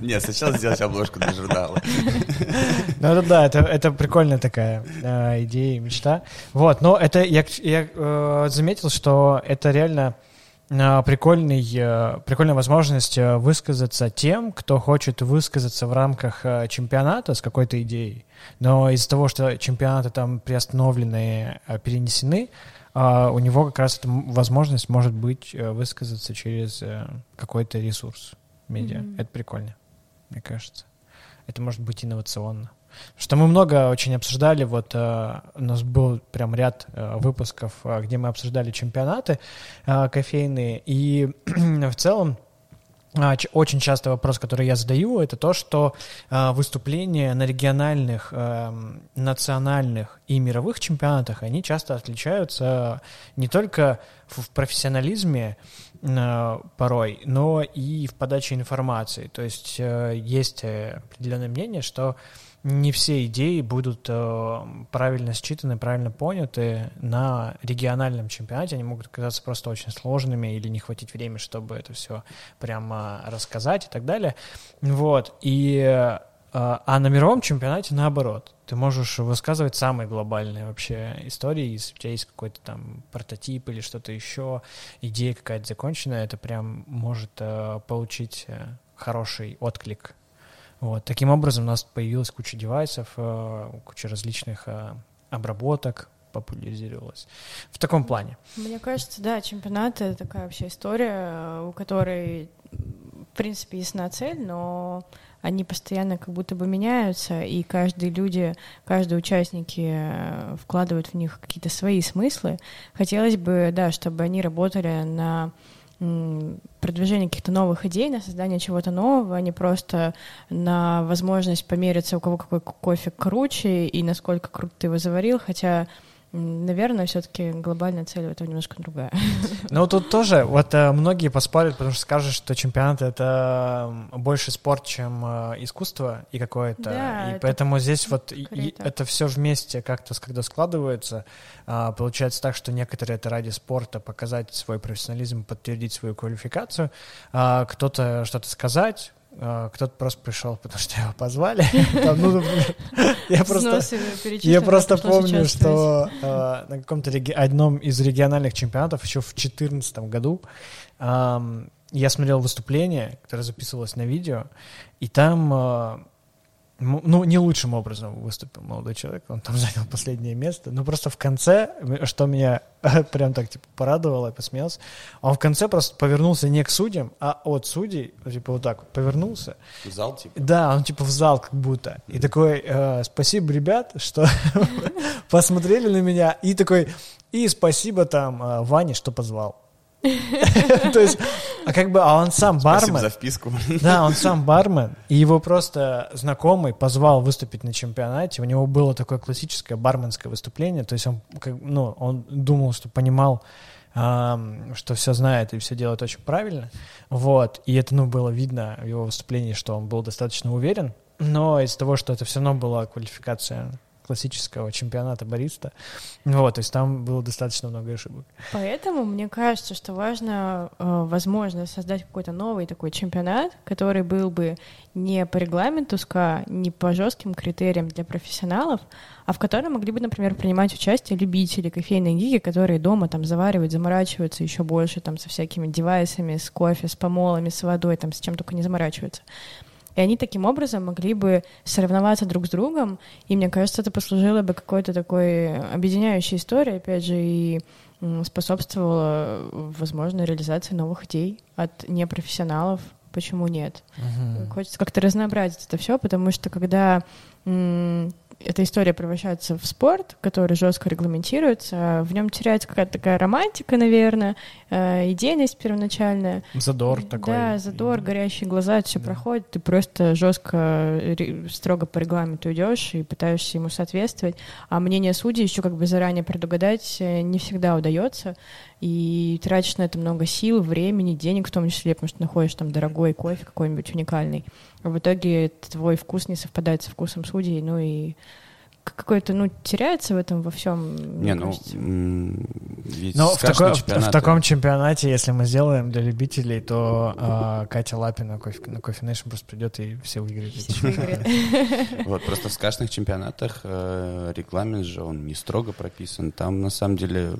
Нет, сначала сделать обложку для журнала. Ну это да, это, это прикольная такая э, идея, мечта. Вот, но это я, я э, заметил, что это реально прикольный, э, прикольная возможность э, высказаться тем, кто хочет высказаться в рамках чемпионата с какой-то идеей, но из-за того, что чемпионаты там приостановлены, перенесены, у него как раз эта возможность может быть высказаться через какой-то ресурс медиа. Mm-hmm. Это прикольно, мне кажется. Это может быть инновационно. Что мы много очень обсуждали, вот э, у нас был прям ряд э, выпусков, э, где мы обсуждали чемпионаты э, кофейные, и в целом очень часто вопрос, который я задаю, это то, что э, выступления на региональных, э, национальных и мировых чемпионатах, они часто отличаются не только в профессионализме э, порой, но и в подаче информации. То есть э, есть определенное мнение, что не все идеи будут э, правильно считаны, правильно поняты на региональном чемпионате. Они могут оказаться просто очень сложными или не хватить времени, чтобы это все прямо рассказать и так далее. Вот. И, э, а на мировом чемпионате наоборот. Ты можешь высказывать самые глобальные вообще истории, если у тебя есть какой-то там прототип или что-то еще, идея какая-то законченная, это прям может э, получить э, хороший отклик вот. Таким образом, у нас появилась куча девайсов, э, куча различных э, обработок, популяризировалась. В таком плане. Мне кажется, да, чемпионат — это такая вообще история, у которой, в принципе, ясна цель, но они постоянно как будто бы меняются, и каждые люди, каждые участники э, вкладывают в них какие-то свои смыслы. Хотелось бы, да, чтобы они работали на продвижение каких-то новых идей, на создание чего-то нового, а не просто на возможность помериться, у кого какой кофе круче и насколько круто ты его заварил, хотя Наверное, все-таки глобальная цель у этого немножко другая. Ну, тут тоже, вот э, многие поспорят, потому что скажут, что чемпионат — это больше спорт, чем э, искусство и какое-то. Да, и поэтому здесь вот и, это все вместе как-то, когда складывается, э, получается так, что некоторые это ради спорта, показать свой профессионализм, подтвердить свою квалификацию, э, кто-то что-то сказать, а, кто-то просто пришел, потому что его позвали. Ну, я просто, я просто помню, что а, на каком-то одном из региональных чемпионатов еще в 2014 году я смотрел выступление, которое записывалось на видео, и там а, ну, не лучшим образом выступил молодой человек, он там занял последнее место, но просто в конце, что меня прям так, типа, порадовало, я посмеялся, он в конце просто повернулся не к судьям, а от судей, типа, вот так вот повернулся. В зал, типа? Да, он, типа, в зал как будто. И такой, э, спасибо, ребят, что посмотрели на меня, и такой, и спасибо там э, Ване, что позвал. То есть, а как бы, а он сам бармен. За вписку. Да, он сам бармен, и его просто знакомый позвал выступить на чемпионате. У него было такое классическое барменское выступление, то есть он, ну, он думал, что понимал, что все знает и все делает очень правильно, вот, и это, ну, было видно в его выступлении, что он был достаточно уверен, но из-за того, что это все равно была квалификация классического чемпионата бариста. Вот, то есть там было достаточно много ошибок. Поэтому мне кажется, что важно, э, возможно, создать какой-то новый такой чемпионат, который был бы не по регламенту СКА, не по жестким критериям для профессионалов, а в котором могли бы, например, принимать участие любители, кофейные гиги, которые дома там заваривают, заморачиваются еще больше там со всякими девайсами, с кофе, с помолами, с водой, там с чем только не заморачиваются. И они таким образом могли бы соревноваться друг с другом, и мне кажется, это послужило бы какой-то такой объединяющей историей, опять же, и способствовало, возможно, реализации новых идей от непрофессионалов почему нет? Угу. Хочется как-то разнообразить это все, потому что когда эта история превращается в спорт, который жестко регламентируется, в нем теряется какая-то такая романтика, наверное, э, идейность первоначальная. Задор такой. Да, задор, горящие глаза, это все да. проходит, ты просто жестко, строго по регламенту идешь и пытаешься ему соответствовать, а мнение судей еще как бы заранее предугадать э, не всегда удается, и тратишь на это много сил, времени, денег в том числе, потому что находишь там дорогой кофе какой-нибудь уникальный. А в итоге твой вкус не совпадает со вкусом судей, ну и какой-то, ну, теряется в этом во всем. Не, ну, ведь Но в, такой, в таком чемпионате, если мы сделаем для любителей, то э, Катя Лапина кофе, на Coffee Nation просто придет и все выиграет. Вот, просто в скашных чемпионатах э, регламент же, он не строго прописан. Там, на самом деле,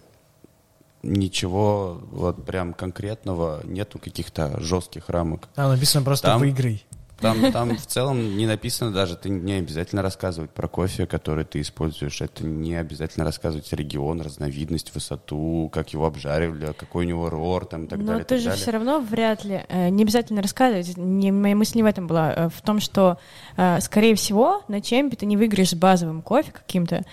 ничего вот прям конкретного, нету каких-то жестких рамок. Там написано просто там, «выиграй». Там, там в целом не написано даже, ты не обязательно рассказывать про кофе, который ты используешь. Это не обязательно рассказывать регион, разновидность, высоту, как его обжаривали, какой у него рор там, и так Но далее. Но ты же далее. все равно вряд ли, э, не обязательно рассказывать. Не, моя мысль не в этом была. Э, в том, что, э, скорее всего, на чемпе ты не выиграешь с базовым кофе каким-то,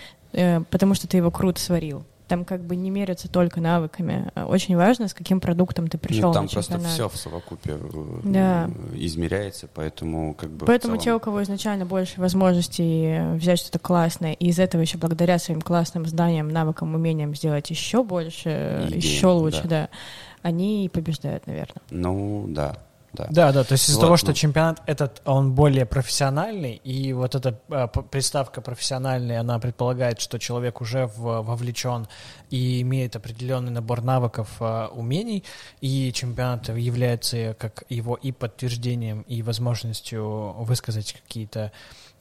потому что ты его круто сварил там как бы не мерятся только навыками. Очень важно, с каким продуктом ты пришел. Ну, там на просто все в совокупе э, да. измеряется, поэтому как бы. Поэтому целом... те, у кого изначально больше возможностей взять что-то классное, и из этого еще благодаря своим классным знаниям, навыкам, умениям сделать еще больше, Идеи, еще лучше, да. да, они и побеждают, наверное. Ну да да. Да, да, то есть из-за вот, того, что чемпионат этот, он более профессиональный, и вот эта а, приставка профессиональный, она предполагает, что человек уже в, вовлечен и имеет определенный набор навыков, а, умений, и чемпионат является как его и подтверждением, и возможностью высказать какие-то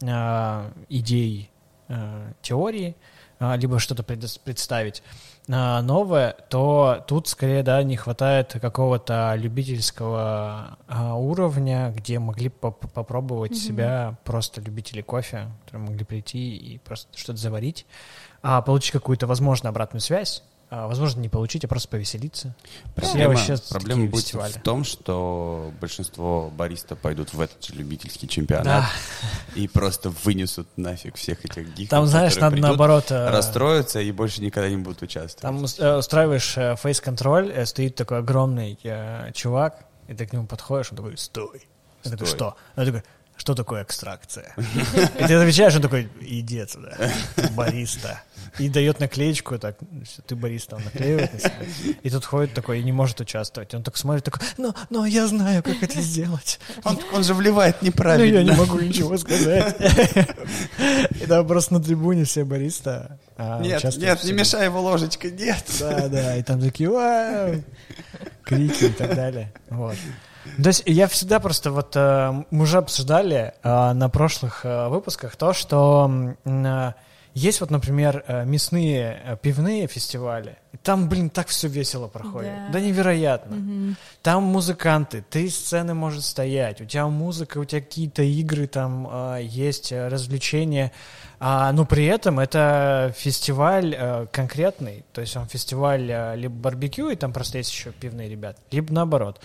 а, идеи, а, теории, а, либо что-то представить. А, новое, то тут скорее, да, не хватает какого-то любительского а, уровня, где могли поп попробовать mm-hmm. себя просто любители кофе, которые могли прийти и просто что-то заварить, а получить какую-то, возможно, обратную связь, возможно, не получить, а просто повеселиться. Проблема, проблема будет фестивали. в том, что большинство бариста пойдут в этот же любительский чемпионат да. и просто вынесут нафиг всех этих гиков. Там, знаешь, надо придут, наоборот... Э, расстроятся и больше никогда не будут участвовать. Там э, устраиваешь э, фейс-контроль, стоит такой огромный чувак, и ты к нему подходишь, он такой, стой. Я такой, что? Он такой, что такое экстракция? И ты отвечаешь, он такой, иди отсюда, бариста. И дает наклеечку, так, ты бариста, он наклеивает на себя. И тут ходит такой и не может участвовать. Он так смотрит, такой, ну, ну, я знаю, как это сделать. Он, он же вливает неправильно. Ну, я не могу ничего сказать. И там просто на трибуне все бариста а, Нет, нет, не мешай его ложечкой, нет. Да, да, и там такие, вау, крики и так далее. Вот. То есть я всегда просто вот э, мы уже обсуждали э, на прошлых э, выпусках то, что есть вот, например, мясные пивные фестивали. Там, блин, так все весело проходит. Да, да невероятно. Угу. Там музыканты, три сцены может стоять, у тебя музыка, у тебя какие-то игры, там есть развлечения. А, но при этом это фестиваль конкретный, то есть он фестиваль либо барбекю, и там просто есть еще пивные ребята, либо наоборот.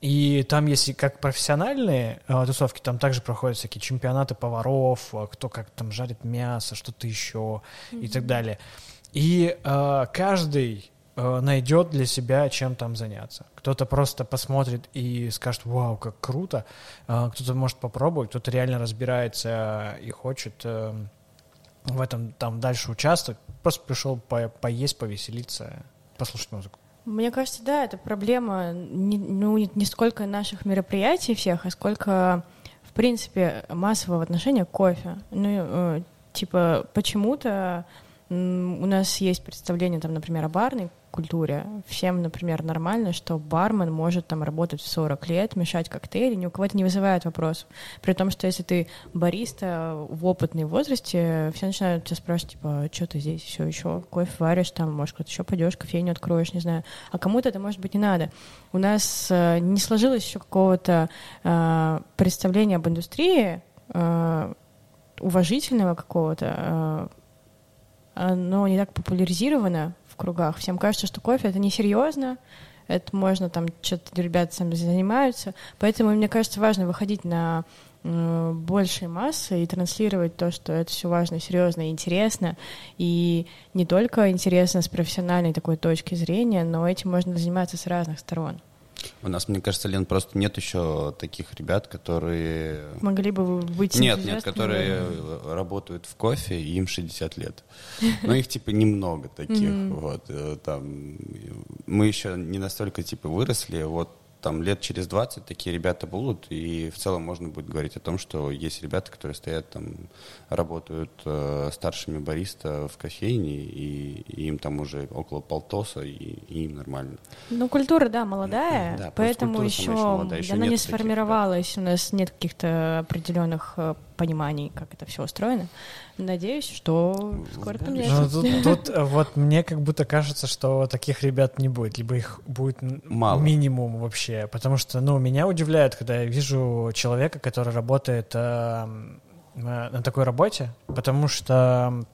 И там, если как профессиональные э, тусовки, там также проходят всякие чемпионаты поваров, э, кто как там жарит мясо, что-то еще mm-hmm. и так далее. И э, каждый э, найдет для себя чем там заняться. Кто-то просто посмотрит и скажет, вау, как круто. Э, кто-то может попробовать, кто-то реально разбирается и хочет э, в этом там дальше участвовать. Просто пришел по поесть, повеселиться, послушать музыку. Мне кажется, да, это проблема не, ну, не сколько наших мероприятий всех, а сколько, в принципе, массового отношения к кофе. Ну, э, типа, почему-то у нас есть представление, там, например, о барной культуре. Всем, например, нормально, что бармен может там работать в 40 лет, мешать коктейли, ни у кого это не вызывает вопросов. При том, что если ты бариста в опытной возрасте, все начинают тебя спрашивать, типа, «А что ты здесь все еще кофе варишь, там, может, куда-то еще пойдешь, кофейню откроешь, не знаю. А кому-то это, может быть, не надо. У нас э, не сложилось еще какого-то э, представления об индустрии, э, уважительного какого-то, э, оно не так популяризировано кругах. Всем кажется, что кофе это несерьезно, это можно там что-то ребята сами занимаются, поэтому мне кажется важно выходить на большей массы и транслировать то, что это все важно, серьезно и интересно, и не только интересно с профессиональной такой точки зрения, но этим можно заниматься с разных сторон. У нас, мне кажется, Лен, просто нет еще таких ребят, которые... Могли бы быть... Нет, нет, которые работают в кофе, и им 60 лет. Но их, типа, немного таких. Вот, э, там... Мы еще не настолько, типа, выросли. Вот там лет через 20 такие ребята будут, и в целом можно будет говорить о том, что есть ребята, которые стоят там, работают э, старшими бариста в кофейне, и, и им там уже около полтоса, и, и им нормально. Ну, культура, да, молодая, да, поэтому еще, еще молодая, еще она не сформировалась, у нас нет каких-то определенных э, пониманий, как это все устроено. Надеюсь, что скоро поменяется. Ну, тут, тут э, вот мне как будто кажется, что таких ребят не будет, либо их будет Мало. минимум вообще, потому что, ну, меня удивляет, когда я вижу человека, который работает э, на такой работе, потому что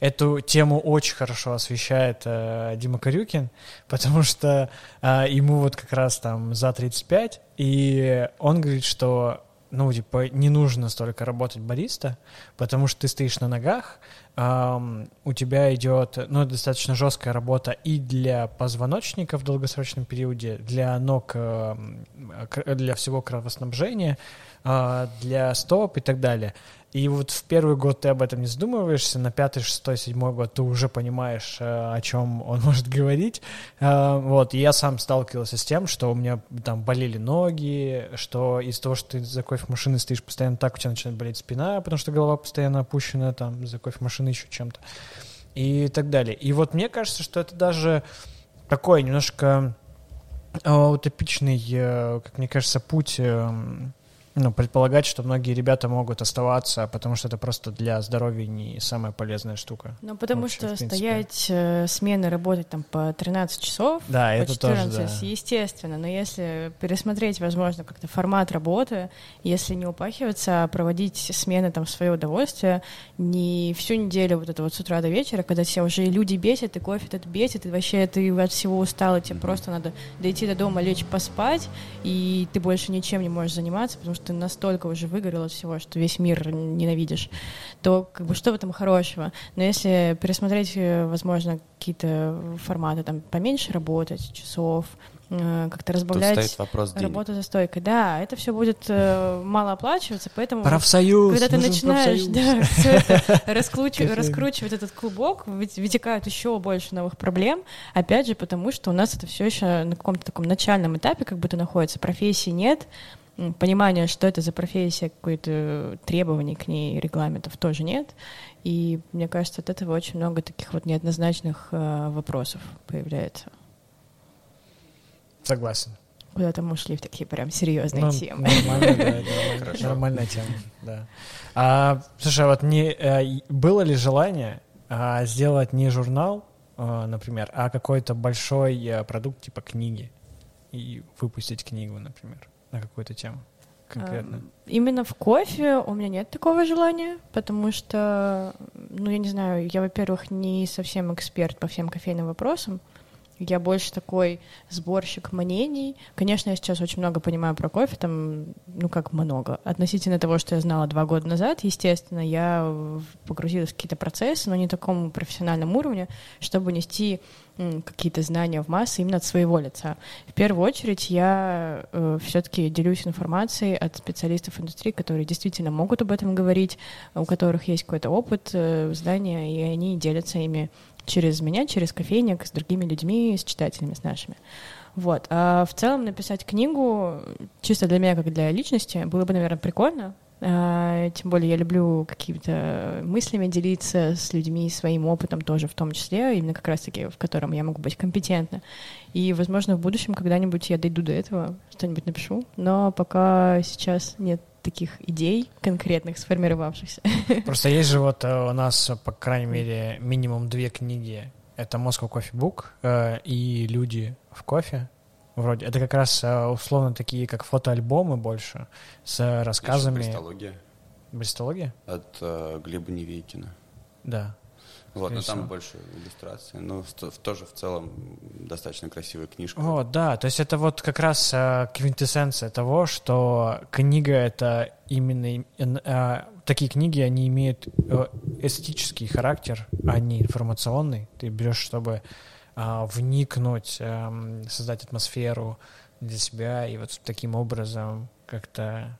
эту тему очень хорошо освещает э, Дима Карюкин, потому что э, ему вот как раз там за 35, и он говорит, что ну, типа, не нужно столько работать бариста, потому что ты стоишь на ногах, эм, у тебя идет, ну, достаточно жесткая работа и для позвоночника в долгосрочном периоде, для ног, э, для всего кровоснабжения, для стоп и так далее. И вот в первый год ты об этом не задумываешься, на пятый, шестой, седьмой год ты уже понимаешь, э, о чем он может говорить. Э, вот, и я сам сталкивался с тем, что у меня там болели ноги, что из-за того, что ты за кофемашиной стоишь постоянно так, у тебя начинает болеть спина, потому что голова постоянно опущена там за кофемашиной еще чем-то. И так далее. И вот мне кажется, что это даже такой немножко э, утопичный, как мне кажется, путь эм, ну, предполагать, что многие ребята могут оставаться, потому что это просто для здоровья не самая полезная штука. Ну, потому вообще, что стоять э, смены, работать там по 13 часов, да, по это 14, тоже, да. естественно, но если пересмотреть, возможно, как-то формат работы, если не упахиваться, а проводить смены там в свое удовольствие, не всю неделю вот это вот с утра до вечера, когда тебя уже люди бесят, и кофе этот бесит, и вообще ты от всего устал, и тебе просто надо дойти до дома, лечь поспать, и ты больше ничем не можешь заниматься, потому что ты настолько уже выгорел от всего, что весь мир ненавидишь, то как бы что в этом хорошего? Но если пересмотреть, э, возможно, какие-то форматы, там, поменьше работать, часов, как-то разбавлять Тут стоит вопрос работу за стойкой. Да, это все будет э, мало оплачиваться, поэтому профсоюз, когда ты начинаешь да, все это раскручивать, раскручивать этот клубок, вытекают еще больше новых проблем. Опять же, потому что у нас это все еще на каком-то таком начальном этапе, как будто находится, профессии нет, понимания, что это за профессия, какое-то требований к ней, регламентов тоже нет. И мне кажется, от этого очень много таких вот неоднозначных э, вопросов появляется. Согласен. Куда-то мы ушли в такие прям серьезные ну, темы. Нормально, да, нормальная тема, да. А, слушай, а вот не, а, было ли желание а, сделать не журнал, а, например, а какой-то большой а, продукт типа книги и выпустить книгу, например? на какую-то тему конкретно? Именно в кофе у меня нет такого желания, потому что, ну, я не знаю, я, во-первых, не совсем эксперт по всем кофейным вопросам, я больше такой сборщик мнений. Конечно, я сейчас очень много понимаю про кофе, там, ну как много. Относительно того, что я знала два года назад, естественно, я погрузилась в какие-то процессы, но не такому профессиональном уровне, чтобы нести какие-то знания в массы именно от своего лица. В первую очередь я э, все-таки делюсь информацией от специалистов индустрии, которые действительно могут об этом говорить, у которых есть какой-то опыт э, знания, и они делятся ими через меня, через кофейник, с другими людьми, с читателями, с нашими. Вот. А в целом написать книгу, чисто для меня, как для личности, было бы, наверное, прикольно. А, тем более я люблю какими-то мыслями делиться с людьми, своим опытом тоже в том числе, именно как раз-таки, в котором я могу быть компетентна. И, возможно, в будущем когда-нибудь я дойду до этого, что-нибудь напишу. Но пока сейчас нет таких идей конкретных, сформировавшихся. Просто есть же вот э, у нас, по крайней мере, минимум две книги. Это Moscow Coffee Book э, и «Люди в кофе». Вроде. Это как раз э, условно такие, как фотоальбомы больше, с рассказами. Еще Брестология. Брестология? От э, Глеба Невейкина. Да. Вот, но там больше иллюстрации, но в- тоже в целом достаточно красивая книжка. О, да, то есть это вот как раз э, квинтэссенция того, что книга — это именно... им- э, такие книги, они имеют э, эстетический характер, а не информационный. Ты берешь, чтобы э, вникнуть, эм, создать атмосферу для себя и вот таким образом как-то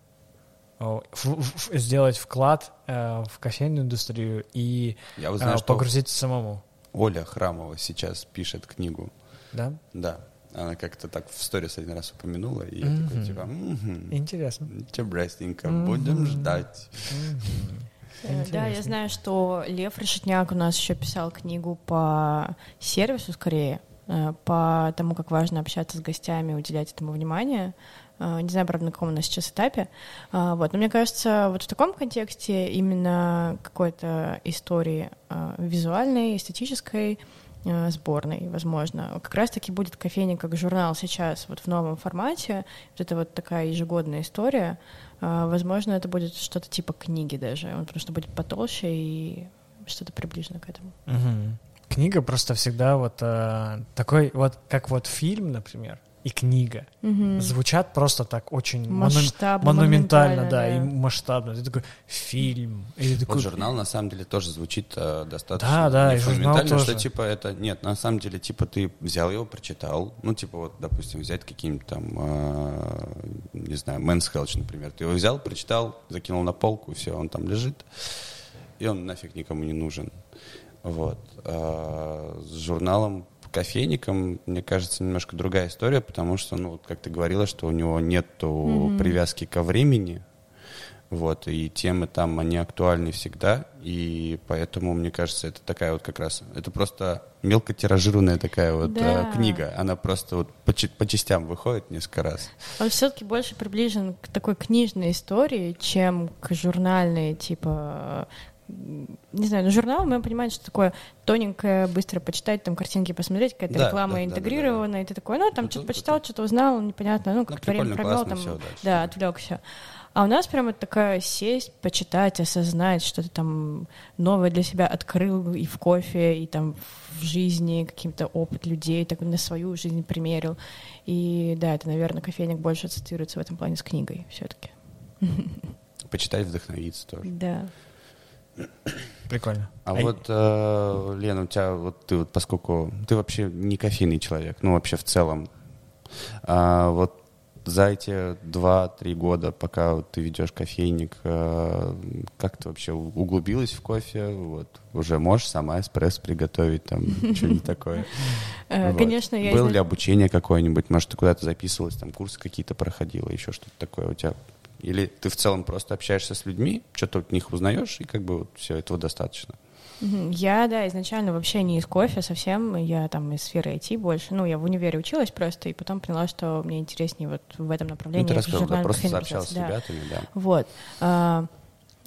сделать вклад э, в кофейную индустрию и Я вот э, знаю, что погрузиться самому. Оля Храмова сейчас пишет книгу. Да? Да. Она как-то так в сторис один раз упомянула, и я такой, типа, «Мгм, Интересно. интересненько, Мгм. будем ждать. Э, Да, я знаю, что Лев Решетняк у нас еще писал книгу по сервису скорее, э, по тому, как важно общаться с гостями, уделять этому внимание. Э, Не знаю, правда, на каком у нас сейчас этапе. А, Вот. Но мне кажется, вот в таком контексте именно какой-то истории э, визуальной, эстетической, э, сборной, возможно. Как раз-таки будет кофейня как журнал сейчас, вот в новом формате. Вот это вот такая ежегодная история. Возможно, это будет что-то типа книги даже, он что будет потолще и что-то приближено к этому. Мгм. Книга просто всегда вот э, такой, вот как вот фильм, например, и книга звучат просто так очень мону- Масштабно, монументально, да, и монументально, масштабно. Ты такой фильм. И ты такой, Вот журнал на самом деле тоже звучит э, достаточно Да, да, и журнал тоже. что типа это нет, на самом деле типа ты взял его, прочитал, ну типа вот допустим взять какие-нибудь там э, не знаю Men's Health, например, ты его взял, прочитал, закинул на полку, все, он там лежит, и он нафиг никому не нужен. Вот. А с журналом кофейником, мне кажется, немножко другая история, потому что, ну, как ты говорила, что у него нету Мгм. привязки ко времени, вот, и темы там, они актуальны всегда, и поэтому, мне кажется, это такая вот как раз, это просто мелкотиражированная такая вот Да. э, книга, она просто вот по, по частям выходит несколько раз. Он все-таки больше приближен к такой книжной истории, чем к журнальной, типа не знаю, ну журнал, мы понимаем, что такое тоненькое, быстро почитать, там картинки посмотреть, какая-то Да, реклама да, да, интегрированная, и ты такой, ну там Ну, что-то тут почитал, что-то узнал, непонятно, ну Ну, как-то время провел, там, дальше. да, отвлекся. А у нас прямо такая сесть, почитать, осознать, что ты там новое для себя открыл и в кофе, и там в жизни, каким-то опыт людей, так на свою жизнь примерил. И да, это, наверное, кофейник больше ассоциируется в этом плане с книгой все-таки. Почитать, вдохновиться тоже. Да. Прикольно. А А вот, э, Лена, у тебя вот ты вот, поскольку ты вообще не кофейный человек, ну вообще в целом, а вот за эти два-три года, пока вот ты ведешь кофейник, э, как ты вообще углубилась в кофе? Вот уже можешь сама эспрессо приготовить, там что-нибудь такое? Э. Конечно, я Было ли обучение какое-нибудь? Может, ты куда-то записывалась, там курсы какие-то проходила, еще что-то такое у тебя? Или ты в целом просто общаешься с людьми, что-то от них узнаешь, и как бы вот все этого достаточно? Я, да, изначально вообще не из кофе совсем, я там из сферы IT больше, ну, я в универе училась просто, и потом поняла, что мне интереснее вот в этом направлении. Ну, ты рассказал, да, просто кофейной сообщалась с да. ребятами, да. Вот.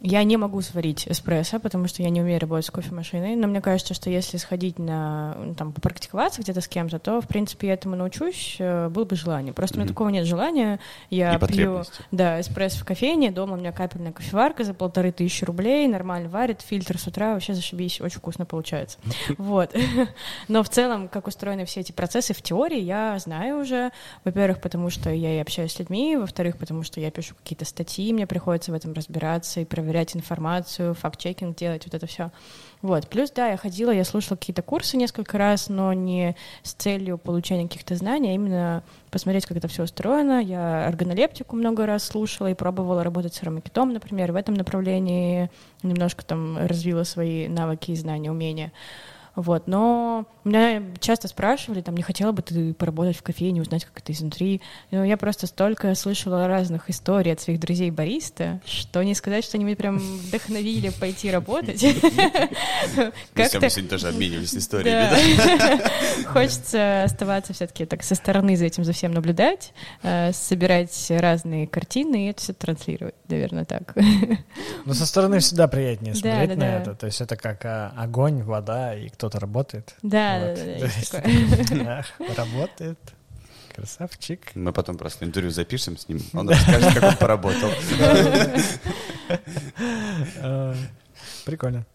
Я не могу сварить эспрессо, потому что я не умею работать с кофемашиной, но мне кажется, что если сходить на, ну, там, попрактиковаться где-то с кем-то, то, в принципе, я этому научусь, э, было бы желание. Просто у меня такого нет желания. Я И пью, да, эспрессо в кофейне, дома у меня капельная кофеварка за полторы тысячи рублей, нормально варит, фильтр с утра, вообще зашибись, очень вкусно получается. Вот. Но в целом, как устроены все эти процессы в теории, я знаю уже. Во-первых, потому что я и общаюсь с людьми, во-вторых, потому что я пишу какие-то статьи, мне приходится в этом разбираться и проверять информацию, факт-чекинг делать, вот это все. Вот. Плюс, да, я ходила, я слушала какие-то курсы несколько раз, но не с целью получения каких-то знаний, а именно посмотреть, как это все устроено. Я органолептику много раз слушала и пробовала работать с аромакитом, например, в этом направлении немножко там развила свои навыки и знания, умения. Вот, но меня часто спрашивали, там, не хотела бы ты поработать в кофейне, узнать, как это изнутри. Но я просто столько слышала разных историй от своих друзей бариста, что не сказать, что они меня прям вдохновили пойти работать. Как-то сегодня тоже обменивались историями. Хочется оставаться все-таки так со стороны за этим за всем наблюдать, э, собирать разные картины и это все транслировать, наверное, так. Ну, со стороны всегда приятнее смотреть на это. То есть это как а, огонь, вода, и кто-то работает. Да, Вот. да, да, есть такое. Работает. Красавчик. Мы потом просто интервью запишем с ним, он расскажет, как он поработал. Э, Прикольно.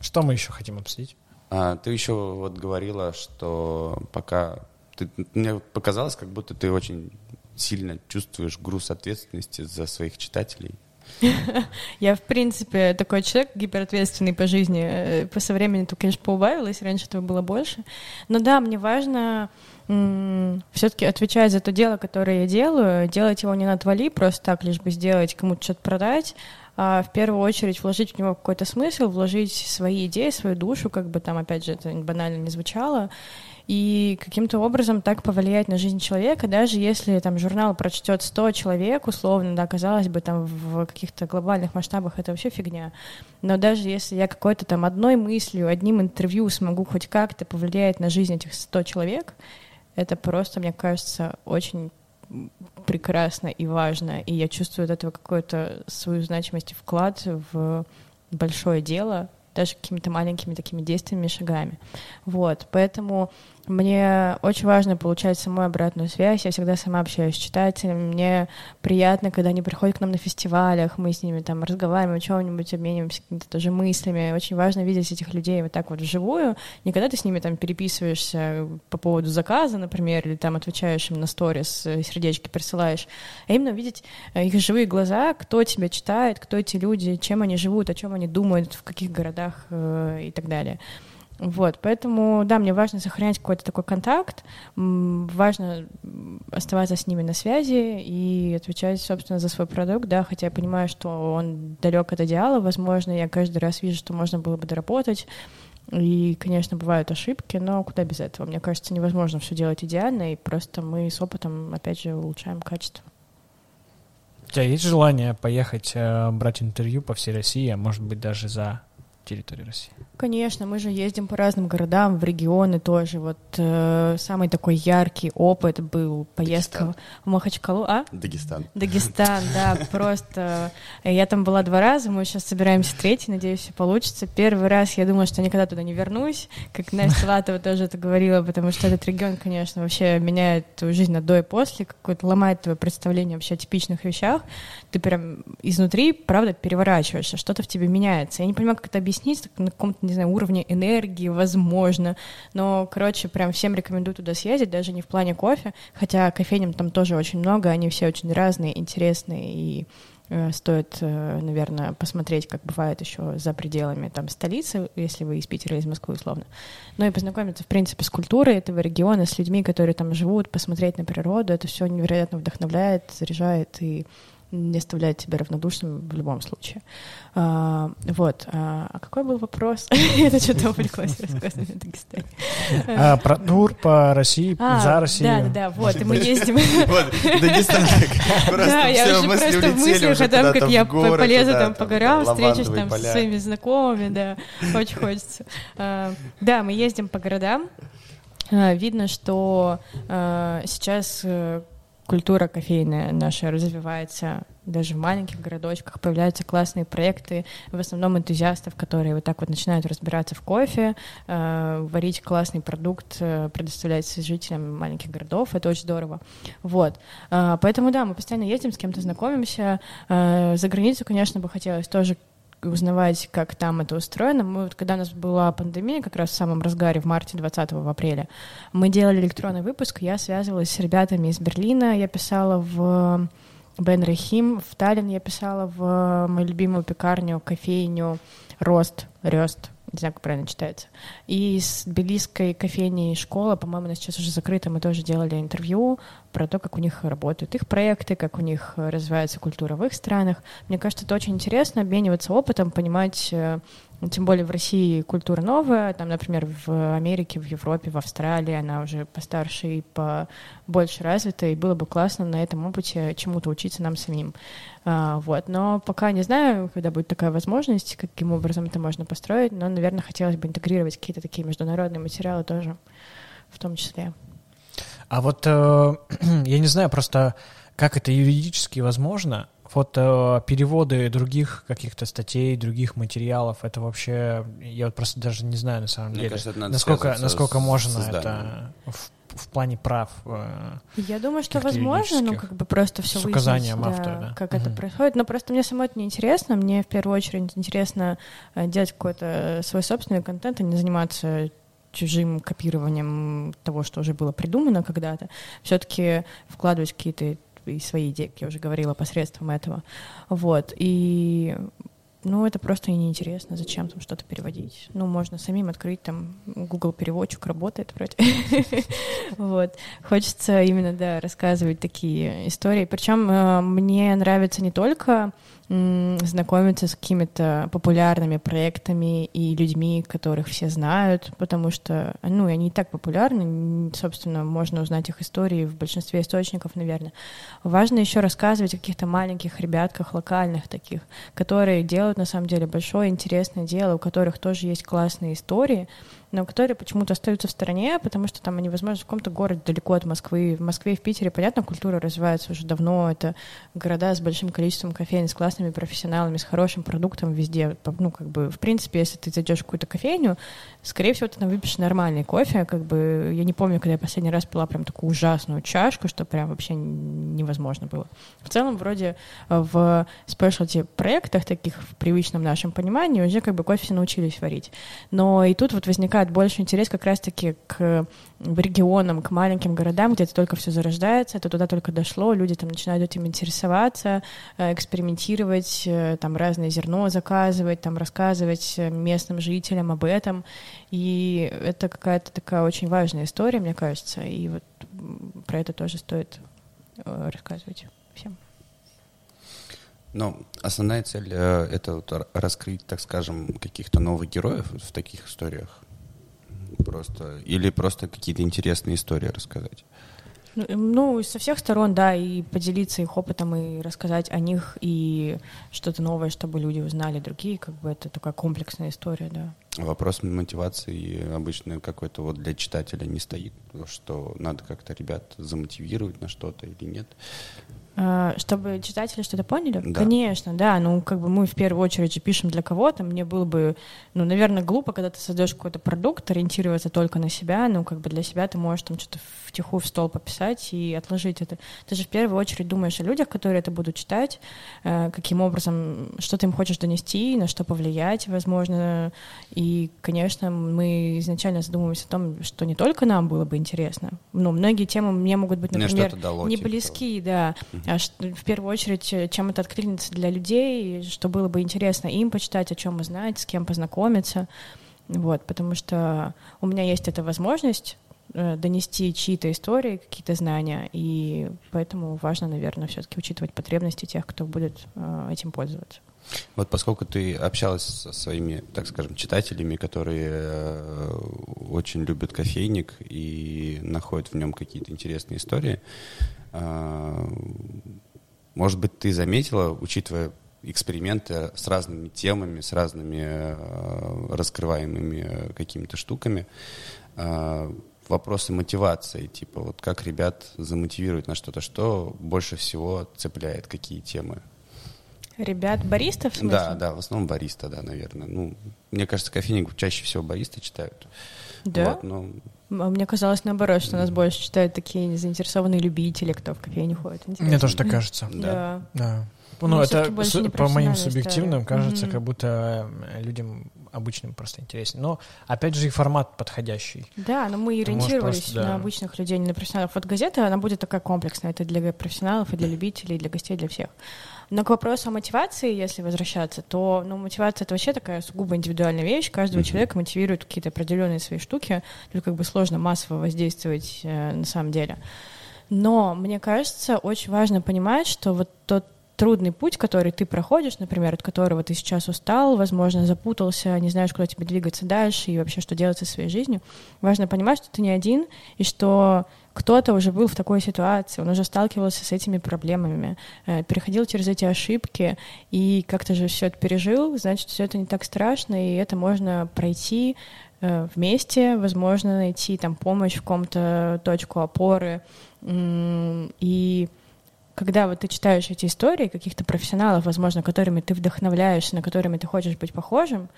Что мы еще хотим обсудить? А, ты еще вот говорила, что пока ты, мне показалось, как будто ты очень сильно чувствуешь груз ответственности за своих читателей. Я, в принципе, такой человек гиперответственный по жизни. Э, по со временем то, конечно, поубавилось, раньше этого было больше. Но да, мне важно все-таки отвечать за то дело, которое я делаю, делать его не на отвали, просто так, лишь бы сделать, кому-то что-то продать, а в первую очередь вложить в него какой-то смысл, вложить свои идеи, свою душу, как бы там, опять же, это банально не звучало, и каким-то образом так повлиять на жизнь человека, даже если там журнал прочтет 100 человек, условно, да, казалось бы, там в каких-то глобальных масштабах это вообще фигня. Но даже если я какой-то там одной мыслью, одним интервью смогу хоть как-то повлиять на жизнь этих 100 человек, это просто, мне кажется, очень прекрасно и важно, и я чувствую от этого какую-то свою значимость и вклад в большое дело, даже какими-то маленькими такими действиями, шагами. Вот, поэтому мне очень важно получать саму обратную связь. Я всегда сама общаюсь с читателями. Мне приятно, когда они приходят к нам на фестивалях, мы с ними там разговариваем о чем-нибудь, обмениваемся какими-то тоже мыслями. Очень важно видеть этих людей вот так вот вживую. Не когда ты с ними там переписываешься по поводу заказа, например, или там отвечаешь им на сторис, э, сердечки присылаешь, а именно видеть э, их живые глаза, кто тебя читает, кто эти люди, чем они живут, о чем они думают, в каких городах э, и так далее. Вот, поэтому, да, мне важно сохранять какой-то такой контакт, важно оставаться с ними на связи и отвечать, собственно, за свой продукт, да, хотя я понимаю, что он далек от идеала, возможно, я каждый раз вижу, что можно было бы доработать, и, конечно, бывают ошибки, но куда без этого? Мне кажется, невозможно все делать идеально, и просто мы с опытом, опять же, улучшаем качество. У тебя есть желание поехать э, брать интервью по всей России, а может быть даже за территории России? Конечно, мы же ездим по разным городам, в регионы тоже. Вот э, самый такой яркий опыт был поездка Дагестан. в Махачкалу. А? Дагестан. Дагестан, да, просто. Я там была два раза, мы сейчас собираемся третий, надеюсь, все получится. Первый раз я думала, что никогда туда не вернусь, как Настя Латова тоже это говорила, потому что этот регион, конечно, вообще меняет твою жизнь на до и после, какое-то ломает твое представление вообще о типичных вещах. Ты прям изнутри, правда, переворачиваешься, что-то в тебе меняется. Я не понимаю, как это объяснить на каком-то не знаю, уровне энергии, возможно. Но, короче, прям всем рекомендую туда съездить, даже не в плане кофе, хотя кофейням там тоже очень много, они все очень разные, интересные, и э, стоит, э, наверное, посмотреть, как бывает еще за пределами там столицы, если вы из Питера или из Москвы, условно. Ну и познакомиться, в принципе, с культурой этого региона, с людьми, которые там живут, посмотреть на природу, это все невероятно вдохновляет, заряжает и не оставляет тебя равнодушным в любом случае. А, вот. А, а какой был вопрос? Это что-то увлеклось рассказывать о Дагестане. Про тур по России, а, за Россию. Да, да, да, вот, и мы ездим. Вот, Дагестан. Да, я уже просто в мыслях о том, как я полезу там по горам, встречусь там со своими знакомыми, да, очень хочется. А, да, мы ездим по городам, Видно, что э, сейчас э, культура кофейная наша развивается даже в маленьких городочках, появляются классные проекты, в основном энтузиастов, которые вот так вот начинают разбираться в кофе, э, варить классный продукт, э, предоставлять жителям маленьких городов, это очень здорово. Вот. Э, поэтому, да, мы постоянно ездим, с кем-то знакомимся. Э, за границу, конечно, бы хотелось тоже узнавать, как там это устроено. Мы вот, когда у нас была пандемия, как раз в самом разгаре, в марте 20 в апреле, мы делали электронный выпуск, я связывалась с ребятами из Берлина, я писала в Бен Рахим, в Таллин я писала в мою любимую пекарню, кофейню Рост, Рёст, не знаю, как правильно читается. И с белийской кофейней школа, по-моему, она сейчас уже закрыта, мы тоже делали интервью про то, как у них работают их проекты, как у них развивается культура в их странах. Мне кажется, это очень интересно, обмениваться опытом, понимать э, тем более в России культура новая, там, например, в Америке, в Европе, в Австралии она уже постарше и побольше развита, и было бы классно на этом опыте чему-то учиться нам самим. А, вот. Но пока не знаю, когда будет такая возможность, каким образом это можно построить, но, наверное, хотелось бы интегрировать какие-то такие международные материалы тоже в том числе. А вот э, я не знаю просто, как это юридически возможно, фото переводы других каких-то статей, других материалов, это вообще, я вот просто даже не знаю на самом Мне деле, кажется, это надо насколько, насколько с можно созданием. это в, в плане прав. э, Я думаю, что возможно, ну, как бы просто все С указанием автора, да. как это Мгм. происходит. Но просто мне самой это не интересно. Мне в первую очередь интересно э, делать какой-то э, свой собственный контент, а не заниматься чужим копированием того, что уже было придумано когда-то. Все-таки вкладывать какие-то и свои идеи, как я уже говорила, посредством этого. Вот. И ну, это просто неинтересно, зачем там что-то переводить. Ну, можно самим открыть, там, Google переводчик работает вроде. Вот. Хочется именно, да, рассказывать такие истории. Причем э, мне нравится не только знакомиться с какими-то популярными проектами и людьми, которых все знают, потому что, ну, они и так популярны, собственно, можно узнать их истории в большинстве источников, наверное. Важно еще рассказывать о каких-то маленьких ребятках, локальных таких, которые делают, на самом деле, большое интересное дело, у которых тоже есть классные истории, но которые почему-то остаются в стороне, потому что там они, возможно, в каком-то городе далеко от Москвы. В Москве и в Питере, понятно, культура развивается уже давно. Это города с большим количеством кофеин, с классными профессионалами, с хорошим продуктом везде. Ну, как бы, в принципе, если ты зайдешь в какую-то кофейню, скорее всего, ты там выпьешь нормальный кофе. Как бы, я не помню, когда я последний раз пила прям такую ужасную чашку, что прям вообще невозможно было. В целом, вроде э, в спешлти проектах таких в привычном нашем понимании уже как бы кофе все научились варить. Но и тут вот возникает больше интерес как раз-таки к регионам, к маленьким городам, где это только все зарождается, это туда только дошло, люди там начинают этим интересоваться, э, экспериментировать, э, там разное зерно заказывать, там рассказывать э, местным жителям об этом. И это какая-то такая очень важная история, мне кажется, и вот про это тоже стоит рассказывать всем. Но основная цель э, это вот раскрыть, так скажем, каких-то новых героев в таких историях. Просто или просто какие-то интересные истории рассказать. Ну, эм, Ну, со всех сторон, да, и поделиться их опытом, и рассказать о них, и что-то новое, чтобы люди узнали другие, как бы это такая комплексная история, да. Вопрос мотивации обычно какой-то вот для читателя не стоит, что надо как-то ребят замотивировать на что-то или нет. А, Чтобы читатели что-то поняли? Да. Конечно, да. Ну, как бы мы в первую очередь же пишем для кого-то. Мне было бы, ну, наверное, глупо, когда ты создаешь какой-то продукт, ориентироваться только на себя. Ну, как бы для себя ты можешь там что-то втихую в стол пописать и отложить это. Ты же в первую очередь думаешь о людях, которые это будут читать, э, каким образом, что ты им хочешь донести, на что повлиять, возможно. И, конечно, мы изначально задумываемся о том, что не только нам было бы интересно. Ну, многие темы мне могут быть, например, не типа близки, да. А в первую очередь, э, чем это откликнется для людей, что было бы интересно им почитать, о чем узнать, с кем познакомиться. Вот, потому что у меня есть эта возможность э, донести чьи-то истории, какие-то знания, и поэтому важно, наверное, все-таки учитывать потребности тех, кто будет э, этим пользоваться. Вот поскольку ты общалась со своими, так скажем, читателями, которые очень любят кофейник и находят в нем какие-то интересные истории, может быть, ты заметила, учитывая эксперименты с разными темами, с разными э, раскрываемыми э, какими-то штуками, э, вопросы мотивации, типа вот как ребят замотивировать на что-то, что больше всего цепляет, какие темы? Ребят, баристов, в смысле? Да, да, в основном бариста, да, наверное. Ну, мне кажется, кофейник чаще всего баристы читают. Да? Вот, М- Мне казалось наоборот, что нас больше читают такие заинтересованные любители, кто в кофейню ходит. Мне Интересно. тоже так кажется. да. Да. Ну, Ну, это по моим субъективным история. кажется, Мгм. как будто э, людям обычным просто интереснее. Но, опять же, и формат подходящий. Да, но мы ориентировались просто, да. на обычных людей, не на профессионалов. Вот газета, она будет такая комплексная. Это для профессионалов и для любителей, и для гостей, для всех. Но к вопросу о мотивации, если возвращаться, то ну, мотивация — это вообще такая сугубо индивидуальная вещь. Каждого Мгм. человека мотивируют какие-то определенные свои штуки. Тут как бы сложно массово воздействовать э, на самом деле. Но мне кажется, очень важно понимать, что вот тот трудный путь, который ты проходишь, например, от которого ты сейчас устал, возможно, запутался, не знаешь, куда тебе двигаться дальше и вообще что делать со своей жизнью, важно понимать, что ты не один, и что кто-то уже был в такой ситуации, он уже сталкивался с этими проблемами, э, переходил через эти ошибки и как-то же все это пережил, значит, все это не так страшно, и это можно пройти э, вместе, возможно, найти там помощь в каком-то точку опоры, и когда вот ты читаешь эти истории каких-то профессионалов, возможно, которыми ты вдохновляешься, на которыми ты хочешь быть похожим,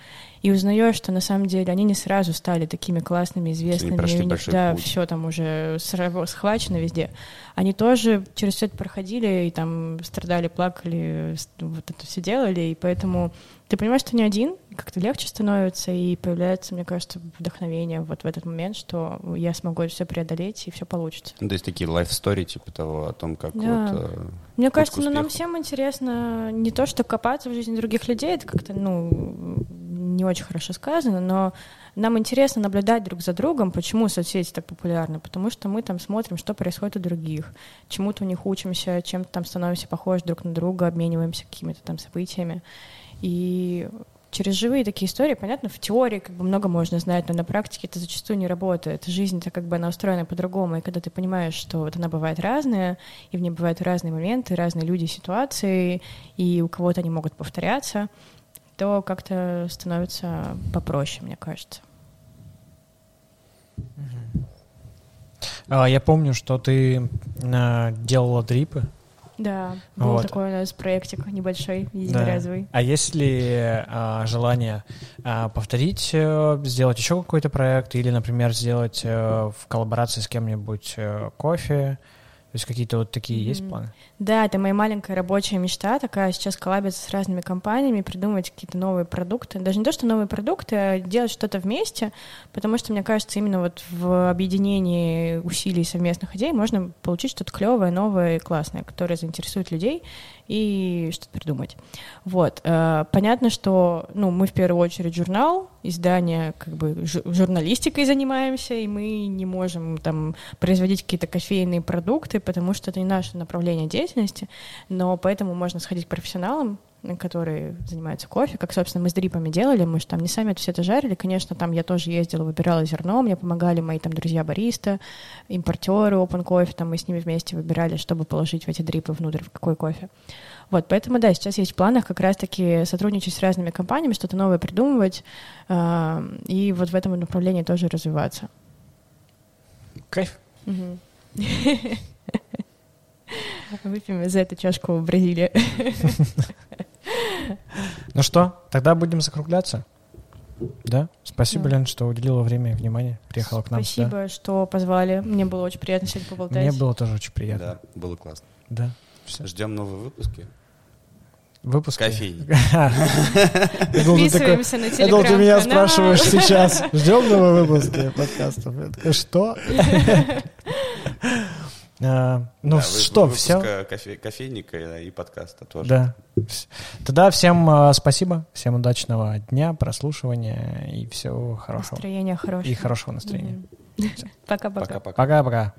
и узнаешь, что на самом деле они не сразу стали такими классными, известными, у них, да, путь. все там уже схвачено везде. Они тоже через все это проходили и там страдали, плакали, вот это все делали, и поэтому ты понимаешь, что не один, как-то легче становится, и появляется, мне кажется, вдохновение вот в этот момент, что я смогу все преодолеть, и все получится. Ну, то есть такие life-story, типа того, о том, как Да. вот... э, Мне кажется, ну, нам всем интересно не то, что копаться в жизни других людей, это как-то, ну, не очень хорошо сказано, но нам интересно наблюдать друг за другом, почему соцсети так популярны, потому что мы там смотрим, что происходит у других, чему-то у них учимся, чем-то там становимся похожи друг на друга, обмениваемся какими-то там событиями. И через живые такие истории, понятно, в теории как бы много можно знать, но на практике это зачастую не работает. Жизнь-то как бы она устроена по-другому, и когда ты понимаешь, что вот она бывает разная, и в ней бывают разные моменты, разные люди, ситуации, и у кого-то они могут повторяться, то как-то становится попроще, мне кажется. А, Я помню, что ты э, делала дрипы. Да, был Вот. такой у нас проектик небольшой, Да. единоразовый. А есть ли а, желание а, повторить, э, сделать еще какой-то проект или, например, сделать э, в коллаборации с кем-нибудь э, кофе? То есть какие-то вот такие есть Мгм. планы? Да, это моя маленькая рабочая мечта, такая сейчас коллабиться с разными компаниями, придумывать какие-то новые продукты. Даже не то, что новые продукты, а делать что-то вместе, потому что, мне кажется, именно вот в объединении усилий совместных идей можно получить что-то клевое, новое и классное, которое заинтересует людей и что-то придумать. Вот. Э, Понятно, что ну, мы в первую очередь журнал, издание, как бы жу- журналистикой занимаемся, и мы не можем там производить какие-то кофейные продукты, потому что это не наше направление деятельности, но поэтому можно сходить к профессионалам, которые занимаются кофе, как, собственно, мы с дрипами делали, мы же там не сами это все это жарили, конечно, там я тоже ездила, выбирала зерно, мне помогали мои там друзья бариста, импортеры Open Coffee, там мы с ними вместе выбирали, чтобы положить в эти дрипы внутрь, в какой кофе. Вот, поэтому, да, сейчас есть в планах как раз-таки сотрудничать с разными компаниями, что-то новое придумывать, а, и вот в этом направлении тоже развиваться. Кайф. Выпьем за эту чашку в Бразилии. Ну что, тогда будем закругляться? Да? Спасибо, Да. Лен, что уделила время и внимание, приехала к нам сюда. Спасибо, что позвали. Мне было очень приятно сегодня поболтать. Мне было тоже очень приятно. Да, было классно. Да. Все. Ждем новые выпуски. Выпуск. Кофейни. Я думал, ты такой, Подписываемся на думал, ты меня спрашиваешь сейчас. Ждем новые выпуски подкастов. Что? А, Ну Да, что, все? э, кофе- Кофейника и подкаста тоже. Да. Тогда всем а, спасибо, всем удачного дня, прослушивания и всего хорошего. Настроение хорошее. И хорошего настроения. Пока-пока. Пока-пока.